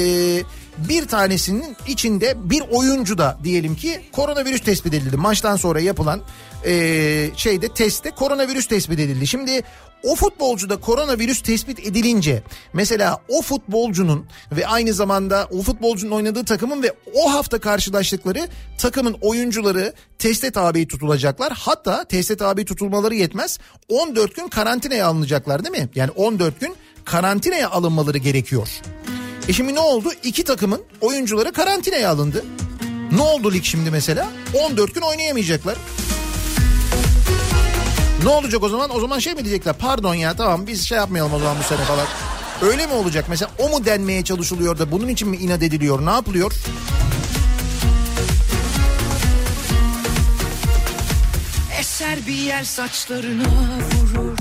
B: bir tanesinin içinde bir oyuncu da diyelim ki koronavirüs tespit edildi. Maçtan sonra yapılan e, şeyde testte koronavirüs tespit edildi. Şimdi o futbolcuda koronavirüs tespit edilince mesela o futbolcunun ve aynı zamanda o futbolcunun oynadığı takımın ve o hafta karşılaştıkları takımın oyuncuları teste tabi tutulacaklar. Hatta teste tabi tutulmaları yetmez 14 gün karantinaya alınacaklar değil mi? Yani 14 gün karantinaya alınmaları gerekiyor. E şimdi ne oldu? İki takımın oyuncuları karantinaya alındı. Ne oldu lig şimdi mesela? 14 gün oynayamayacaklar. Ne olacak o zaman? O zaman şey mi diyecekler? Pardon ya tamam biz şey yapmayalım o zaman bu sene falan. Öyle mi olacak? Mesela o mu denmeye çalışılıyor da bunun için mi inat ediliyor? Ne yapılıyor?
E: Eser bir yer saçlarına vurur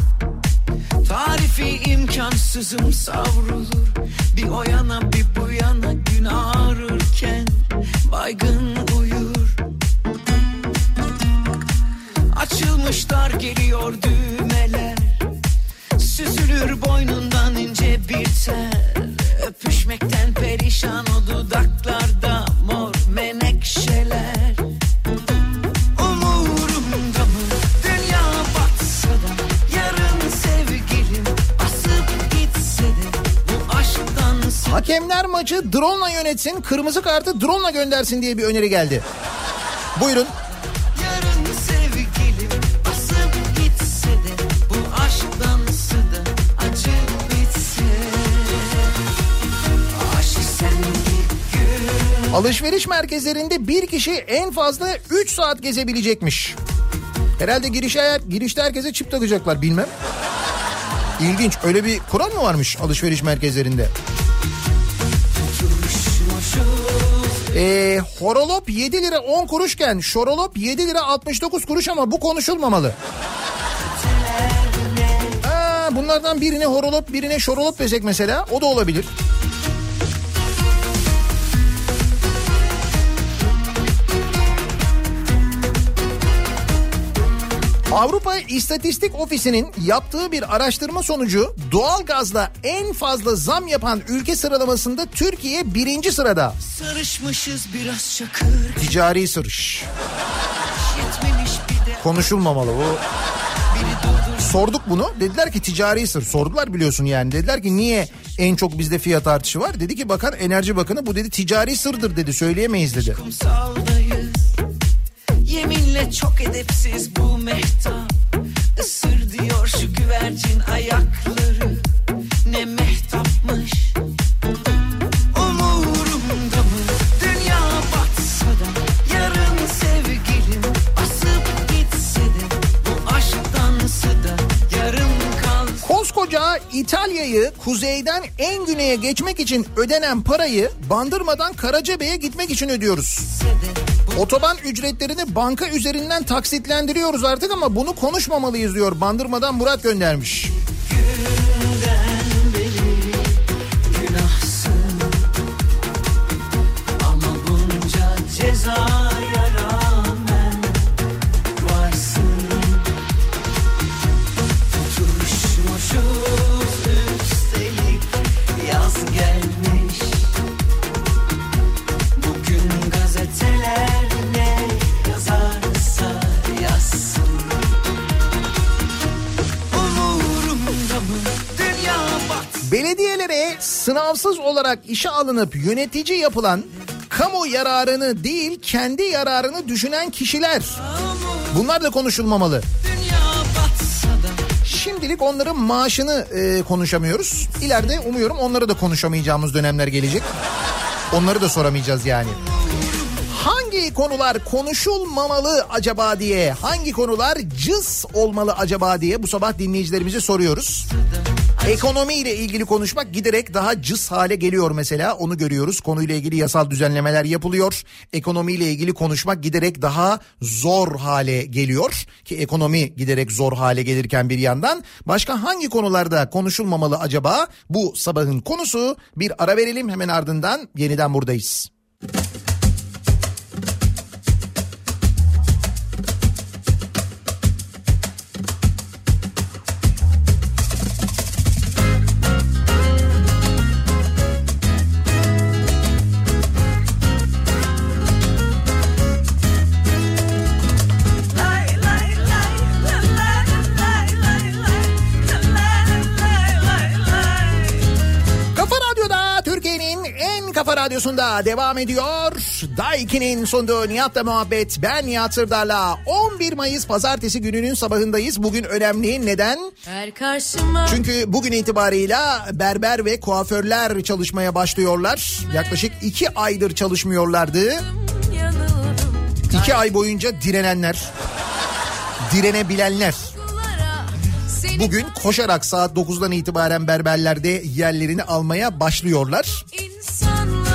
E: Tarifi imkansızım savrulur Bir o yana bir bu yana gün ağrırken Baygın uyur Açılmışlar geliyor düğmeler Süzülür boynundan ince bir tel Öpüşmekten perişan o dudaklarda mor menekşeler
B: Hakemler maçı drone'la yönetsin, kırmızı kartı drone'la göndersin diye bir öneri geldi. Buyurun. Alışveriş merkezlerinde bir kişi en fazla 3 saat gezebilecekmiş. Herhalde girişe, girişte herkese çip takacaklar bilmem. İlginç öyle bir kural mı varmış alışveriş merkezlerinde? Ee, horolop 7 lira 10 kuruşken şorolop 7 lira 69 kuruş ama bu konuşulmamalı. Ha, bunlardan birine horolop birine şorolop desek mesela o da olabilir. Avrupa İstatistik Ofisi'nin yaptığı bir araştırma sonucu doğalgazla en fazla zam yapan ülke sıralamasında Türkiye birinci sırada.
E: Sarışmışız biraz çakır
B: Ticari sırış. Konuşulmamalı bu. Sorduk bunu. Dediler ki ticari sır. Sordular biliyorsun yani. Dediler ki niye en çok bizde fiyat artışı var? Dedi ki bakan Enerji Bakanı bu dedi ticari sırdır dedi. Söyleyemeyiz dedi.
E: kumsaldayız Yeminle çok edepsiz bu mehtap. Isır diyor şu güvercin ayakları. Ne mehtapmış. Umurumda mı? Dünya batsa da Yarın sevgilim asıp gitse de Bu aşk dansı da yarım kalsın
B: Koskoca İtalya'yı kuzeyden en güneye geçmek için ödenen parayı bandırmadan Karacabey'e gitmek için ödüyoruz.
E: de
B: Otoban ücretlerini banka üzerinden taksitlendiriyoruz artık ama bunu konuşmamalıyız diyor. Bandırmadan Murat göndermiş.
E: günahsın Ama bunca cezaya
B: sınavsız olarak işe alınıp yönetici yapılan kamu yararını değil kendi yararını düşünen kişiler. Bunlar da konuşulmamalı. Şimdilik onların maaşını e, konuşamıyoruz. İleride umuyorum onları da konuşamayacağımız dönemler gelecek. Onları da soramayacağız yani. Hangi konular konuşulmamalı acaba diye, hangi konular cız olmalı acaba diye bu sabah dinleyicilerimize soruyoruz. Ekonomi ile ilgili konuşmak giderek daha cız hale geliyor mesela onu görüyoruz. Konuyla ilgili yasal düzenlemeler yapılıyor. Ekonomi ile ilgili konuşmak giderek daha zor hale geliyor. Ki ekonomi giderek zor hale gelirken bir yandan başka hangi konularda konuşulmamalı acaba? Bu sabahın konusu bir ara verelim hemen ardından yeniden buradayız. Radyosunda devam ediyor. Daiki'nin sunduğu Nihat'la muhabbet. Ben Nihat Sırdar'la 11 Mayıs pazartesi gününün sabahındayız. Bugün önemli. Neden? Çünkü bugün itibarıyla berber ve kuaförler çalışmaya başlıyorlar. Yaklaşık iki aydır çalışmıyorlardı.
D: yanıldım
B: İki ay boyunca direnenler, direnebilenler. Bugün koşarak saat 9'dan itibaren berberlerde yerlerini almaya başlıyorlar.
D: insanlara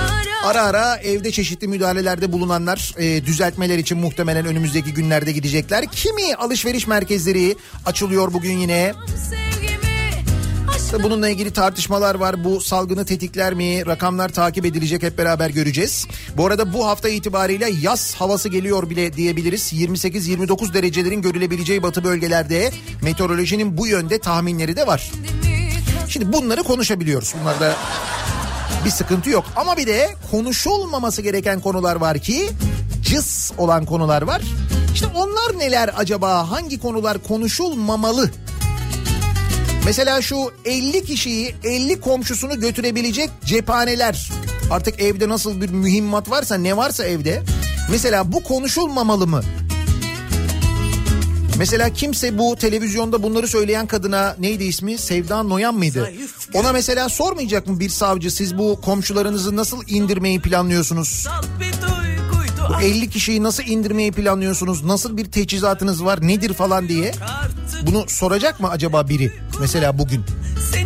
B: Ara ara evde çeşitli müdahalelerde bulunanlar e, düzeltmeler için muhtemelen önümüzdeki günlerde gidecekler. Kimi alışveriş merkezleri açılıyor bugün yine. bununla ilgili tartışmalar var. Bu salgını tetikler mi? Rakamlar takip edilecek hep beraber göreceğiz. Bu arada bu hafta itibariyle yaz havası geliyor bile diyebiliriz. 28-29 derecelerin görülebileceği batı bölgelerde meteorolojinin bu yönde tahminleri de var. Şimdi bunları konuşabiliyoruz. Bunlarda bir sıkıntı yok. Ama bir de konuşulmaması gereken konular var ki cız olan konular var. İşte onlar neler acaba? Hangi konular konuşulmamalı? Mesela şu 50 kişiyi 50 komşusunu götürebilecek cephaneler. Artık evde nasıl bir mühimmat varsa ne varsa evde. Mesela bu konuşulmamalı mı? Mesela kimse bu televizyonda bunları söyleyen kadına neydi ismi? Sevda Noyan mıydı? Ona mesela sormayacak mı bir savcı siz bu komşularınızı nasıl indirmeyi planlıyorsunuz? Bu 50 kişiyi nasıl indirmeyi planlıyorsunuz? Nasıl bir teçhizatınız var? Nedir falan diye? Bunu soracak mı acaba biri? Mesela bugün.
E: Seni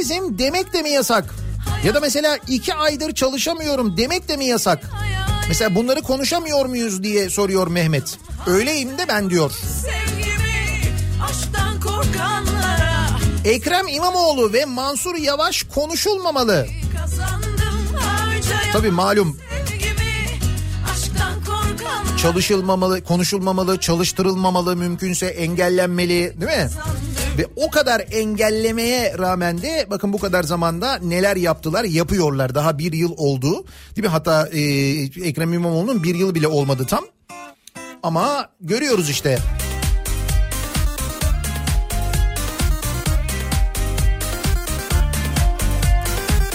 B: işsizim demek de mi yasak? Ya da mesela iki aydır çalışamıyorum demek de mi yasak? Mesela bunları konuşamıyor muyuz diye soruyor Mehmet. Öyleyim de ben diyor.
E: Sevgimi.
B: Ekrem İmamoğlu ve Mansur Yavaş konuşulmamalı. Tabii malum çalışılmamalı, konuşulmamalı, çalıştırılmamalı, mümkünse engellenmeli değil mi? Ve o kadar engellemeye rağmen de bakın bu kadar zamanda neler yaptılar yapıyorlar. Daha bir yıl oldu değil mi? Hatta e, Ekrem İmamoğlu'nun bir yıl bile olmadı tam. Ama görüyoruz işte.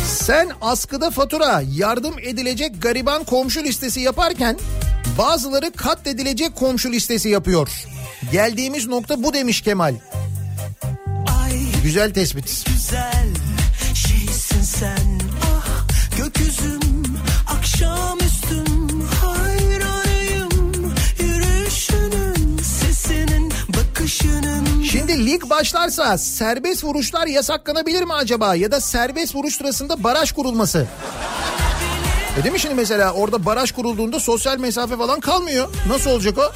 B: Sen askıda fatura yardım edilecek gariban komşu listesi yaparken bazıları katledilecek komşu listesi yapıyor. Geldiğimiz nokta bu demiş Kemal. Güzel tespit.
E: güzel şeysin sen ah gökyüzüm akşamüstüm hayranıyım yürüyüşünün sesinin bakışının
B: Şimdi lig başlarsa serbest vuruşlar yasaklanabilir mi acaba? Ya da serbest vuruş sırasında baraj kurulması. E değil mi şimdi mesela orada baraj kurulduğunda sosyal mesafe falan kalmıyor. Nasıl olacak o?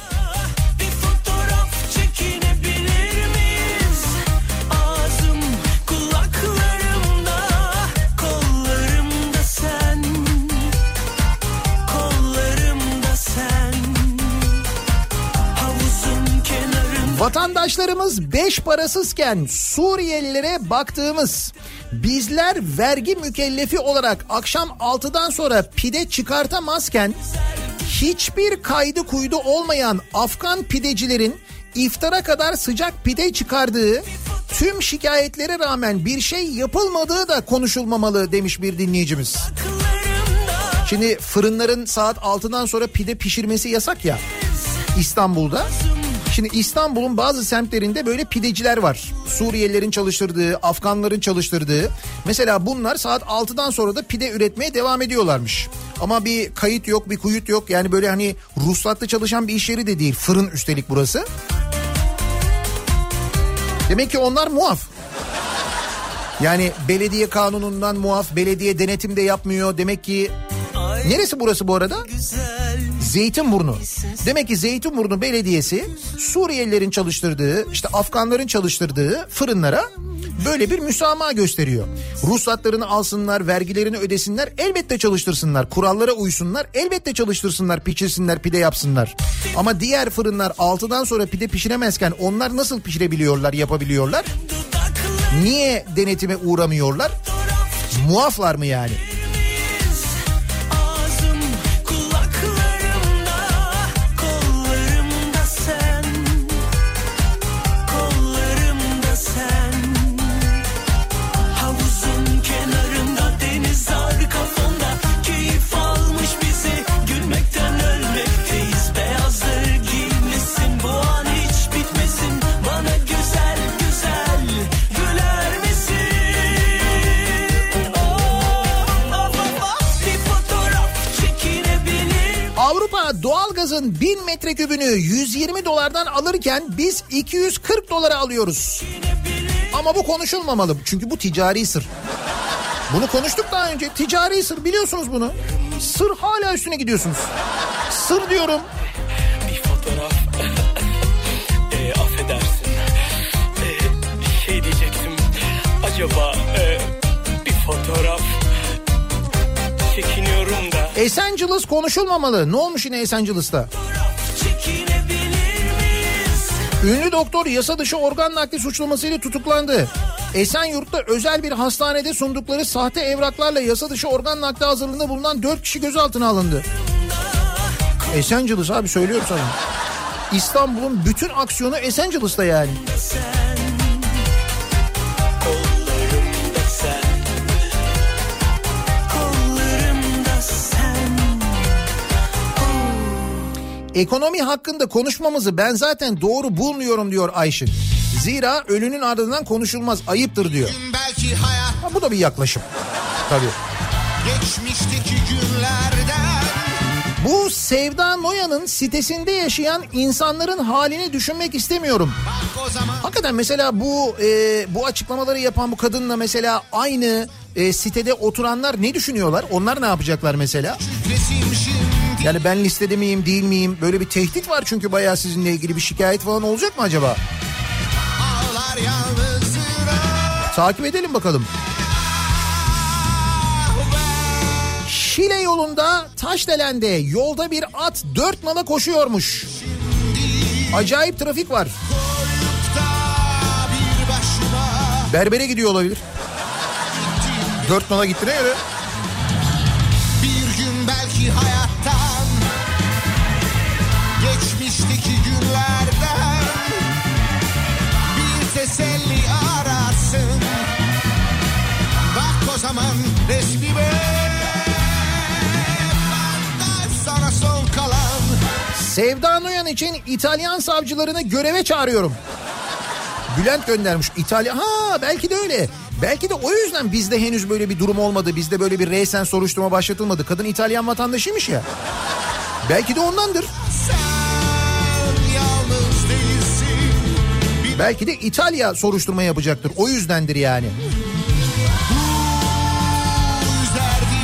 B: Vatandaşlarımız beş parasızken Suriyelilere baktığımız bizler vergi mükellefi olarak akşam 6'dan sonra pide çıkartamazken hiçbir kaydı kuydu olmayan Afgan pidecilerin iftara kadar sıcak pide çıkardığı tüm şikayetlere rağmen bir şey yapılmadığı da konuşulmamalı demiş bir dinleyicimiz. Şimdi fırınların saat 6'dan sonra pide pişirmesi yasak ya İstanbul'da. Şimdi İstanbul'un bazı semtlerinde böyle pideciler var. Suriyelilerin çalıştırdığı, Afganların çalıştırdığı. Mesela bunlar saat 6'dan sonra da pide üretmeye devam ediyorlarmış. Ama bir kayıt yok, bir kuyut yok. Yani böyle hani ruhsatlı çalışan bir iş yeri de değil. Fırın üstelik burası. Demek ki onlar muaf. Yani belediye kanunundan muaf, belediye denetim de yapmıyor. Demek ki neresi burası bu arada? Zeytinburnu. Demek ki Zeytinburnu Belediyesi Suriyelilerin çalıştırdığı, işte Afganların çalıştırdığı fırınlara böyle bir müsamaha gösteriyor. Ruhsatlarını alsınlar, vergilerini ödesinler, elbette çalıştırsınlar. Kurallara uysunlar, elbette çalıştırsınlar, pişirsinler, pide yapsınlar. Ama diğer fırınlar 6'dan sonra pide pişiremezken onlar nasıl pişirebiliyorlar, yapabiliyorlar? Niye denetime uğramıyorlar? Muaflar mı yani? Doğalgazın 1000 metrekübünü 120 dolardan alırken biz 240 dolara alıyoruz. Ama bu konuşulmamalı çünkü bu ticari sır. Bunu konuştuk daha önce. Ticari sır biliyorsunuz bunu. Sır hala üstüne gidiyorsunuz. Sır diyorum.
E: Bir fotoğraf. e, affedersin. E, şey diyecektim. Acaba e, bir fotoğraf çekiniyorum da.
B: Esenciles konuşulmamalı. Ne olmuş yine Esenciles'ta? Ünlü doktor yasa dışı organ nakli suçlamasıyla tutuklandı. Esenyurt'ta özel bir hastanede sundukları sahte evraklarla yasa dışı organ nakli hazırlığında bulunan 4 kişi gözaltına alındı. Esenciles abi söylüyorum sana. İstanbul'un bütün aksiyonu Esenciles'ta yani.
E: Kollarımda
B: Ekonomi hakkında konuşmamızı ben zaten doğru bulmuyorum diyor Ayşin. Zira ölünün ardından konuşulmaz ayıptır diyor.
K: Belki hayat
B: Ha, bu da bir yaklaşım. Tabii.
K: geçmişteki günlerden
B: Bu Sevda Noyan'ın sitesinde yaşayan insanların halini düşünmek istemiyorum. Hakikaten mesela bu e, bu açıklamaları yapan bu kadınla mesela aynı e, sitede oturanlar ne düşünüyorlar? Onlar ne yapacaklar mesela?
K: resim şimdi
B: Yani ben listede miyim değil miyim? Böyle bir tehdit var çünkü bayağı sizinle ilgili bir şikayet falan olacak mı acaba? Takip edelim bakalım. Şile yolunda Taşdelen'de yolda bir at dört nala koşuyormuş. Acayip trafik var. Berbere gidiyor olabilir. Dört nala gittiğine göre.
K: bir gün belki hayattan
B: Sevda Noyan için İtalyan savcılarını göreve çağırıyorum. Bülent göndermiş. İtalya ha belki de öyle. Belki de o yüzden bizde henüz böyle bir durum olmadı. Bizde böyle bir reysen soruşturma başlatılmadı. Kadın İtalyan vatandaşıymış ya. Belki de ondandır. Belki de İtalya soruşturma yapacaktır. O yüzdendir yani.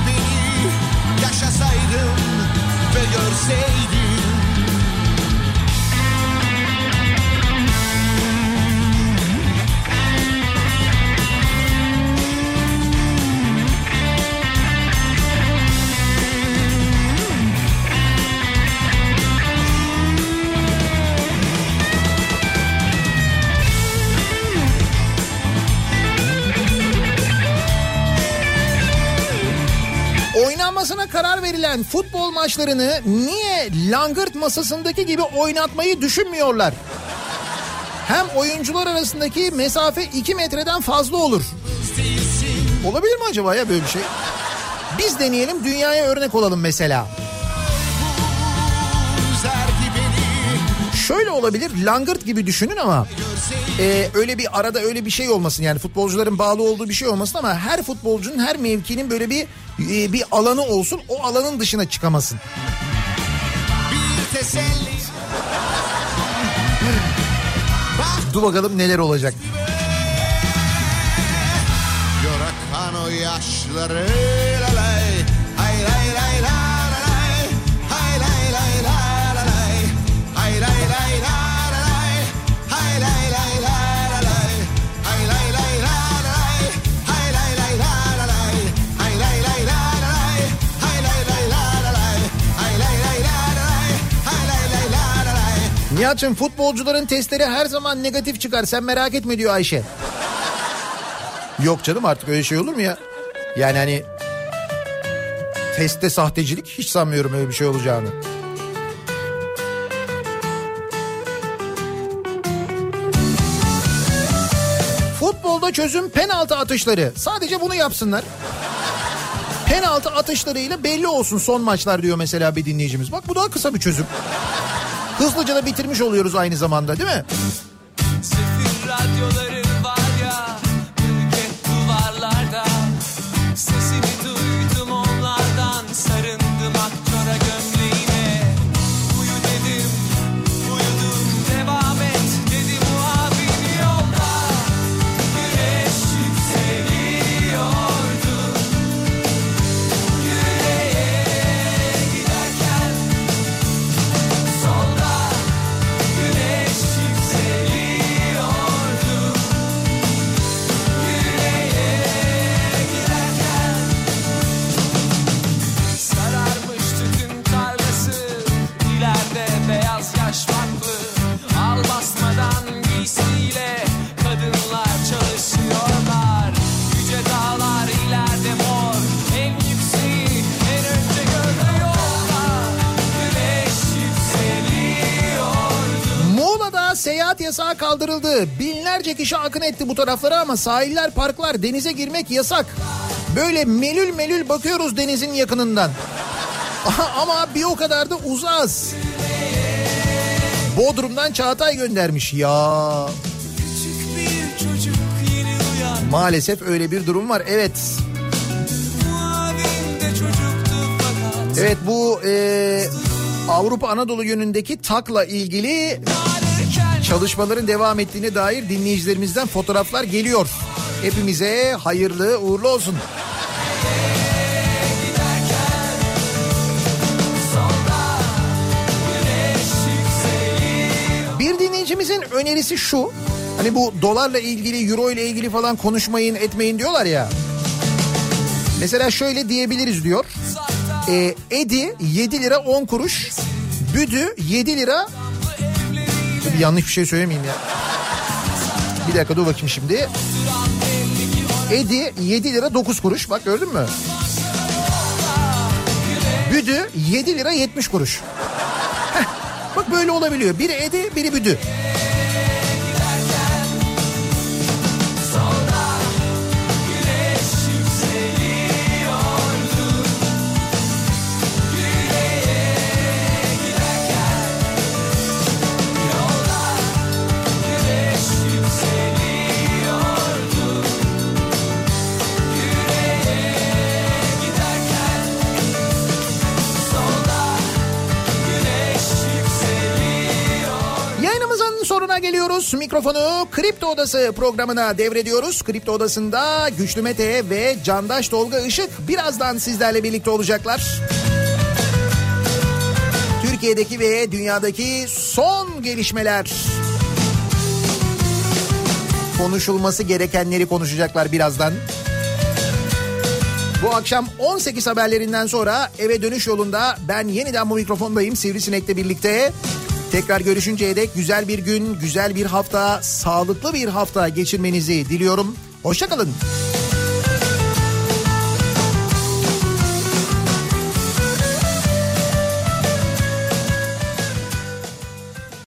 K: beni yaşasaydım ve görseydim
B: verilen futbol maçlarını niye langırt masasındaki gibi oynatmayı düşünmüyorlar? Hem oyuncular arasındaki mesafe 2 metreden fazla olur. Olabilir mi acaba ya böyle bir şey? Biz deneyelim dünyaya örnek olalım mesela. Şöyle olabilir langırt gibi düşünün ama e, öyle bir arada öyle bir şey olmasın yani futbolcuların bağlı olduğu bir şey olmasın ama her futbolcunun her mevkinin böyle bir bir alanı olsun o alanın dışına çıkamasın.
K: Bir teselli
B: Dur bakalım neler olacak.
K: Gör akan o yaşları
B: Nihat'cığım futbolcuların testleri her zaman negatif çıkar sen merak etme diyor Ayşe. Yok canım artık öyle şey olur mu ya? Yani hani testte sahtecilik hiç sanmıyorum öyle bir şey olacağını. Futbolda çözüm penaltı atışları. Sadece bunu yapsınlar. Penaltı atışlarıyla belli olsun son maçlar diyor mesela bir dinleyicimiz. Bak bu daha kısa bir çözüm. Hızlıca da bitirmiş oluyoruz aynı zamanda değil mi? Binlerce kişi akın etti bu taraflara ama sahiller, parklar, denize girmek yasak. Böyle melül melül bakıyoruz denizin yakınından. ama bir o kadar da uzağız. Bodrum'dan Çağatay göndermiş ya. Maalesef öyle bir durum var. Evet. Evet bu e, Avrupa Anadolu yönündeki TAK'la ilgili çalışmaların devam ettiğine dair dinleyicilerimizden fotoğraflar geliyor. Hepimize hayırlı uğurlu olsun. Bir dinleyicimizin önerisi şu. Hani bu dolarla ilgili, euro ile ilgili falan konuşmayın, etmeyin diyorlar ya. Mesela şöyle diyebiliriz diyor. E, Edi 7 lira 10 kuruş. Büdü 7 lira. Dur, yanlış bir şey söylemeyeyim ya. Bir dakika dur bakayım şimdi. Edi 7 lira 9 kuruş. Bak gördün mü? Büdü 7 lira 70 kuruş. Heh, bak böyle olabiliyor. Biri Edi biri Büdü. Geliyoruz. Mikrofonu Kripto Odası programına devrediyoruz. Kripto Odası'nda Güçlü Mete ve Candaş Tolga Işık birazdan sizlerle birlikte olacaklar. Türkiye'deki ve dünyadaki son gelişmeler. Konuşulması gerekenleri konuşacaklar birazdan. Bu akşam 18 haberlerinden sonra eve dönüş yolunda ben yeniden bu mikrofondayım Sivrisinek'le birlikte. Tekrar görüşünceye dek güzel bir gün, güzel bir hafta, sağlıklı bir hafta geçirmenizi diliyorum. Hoşçakalın.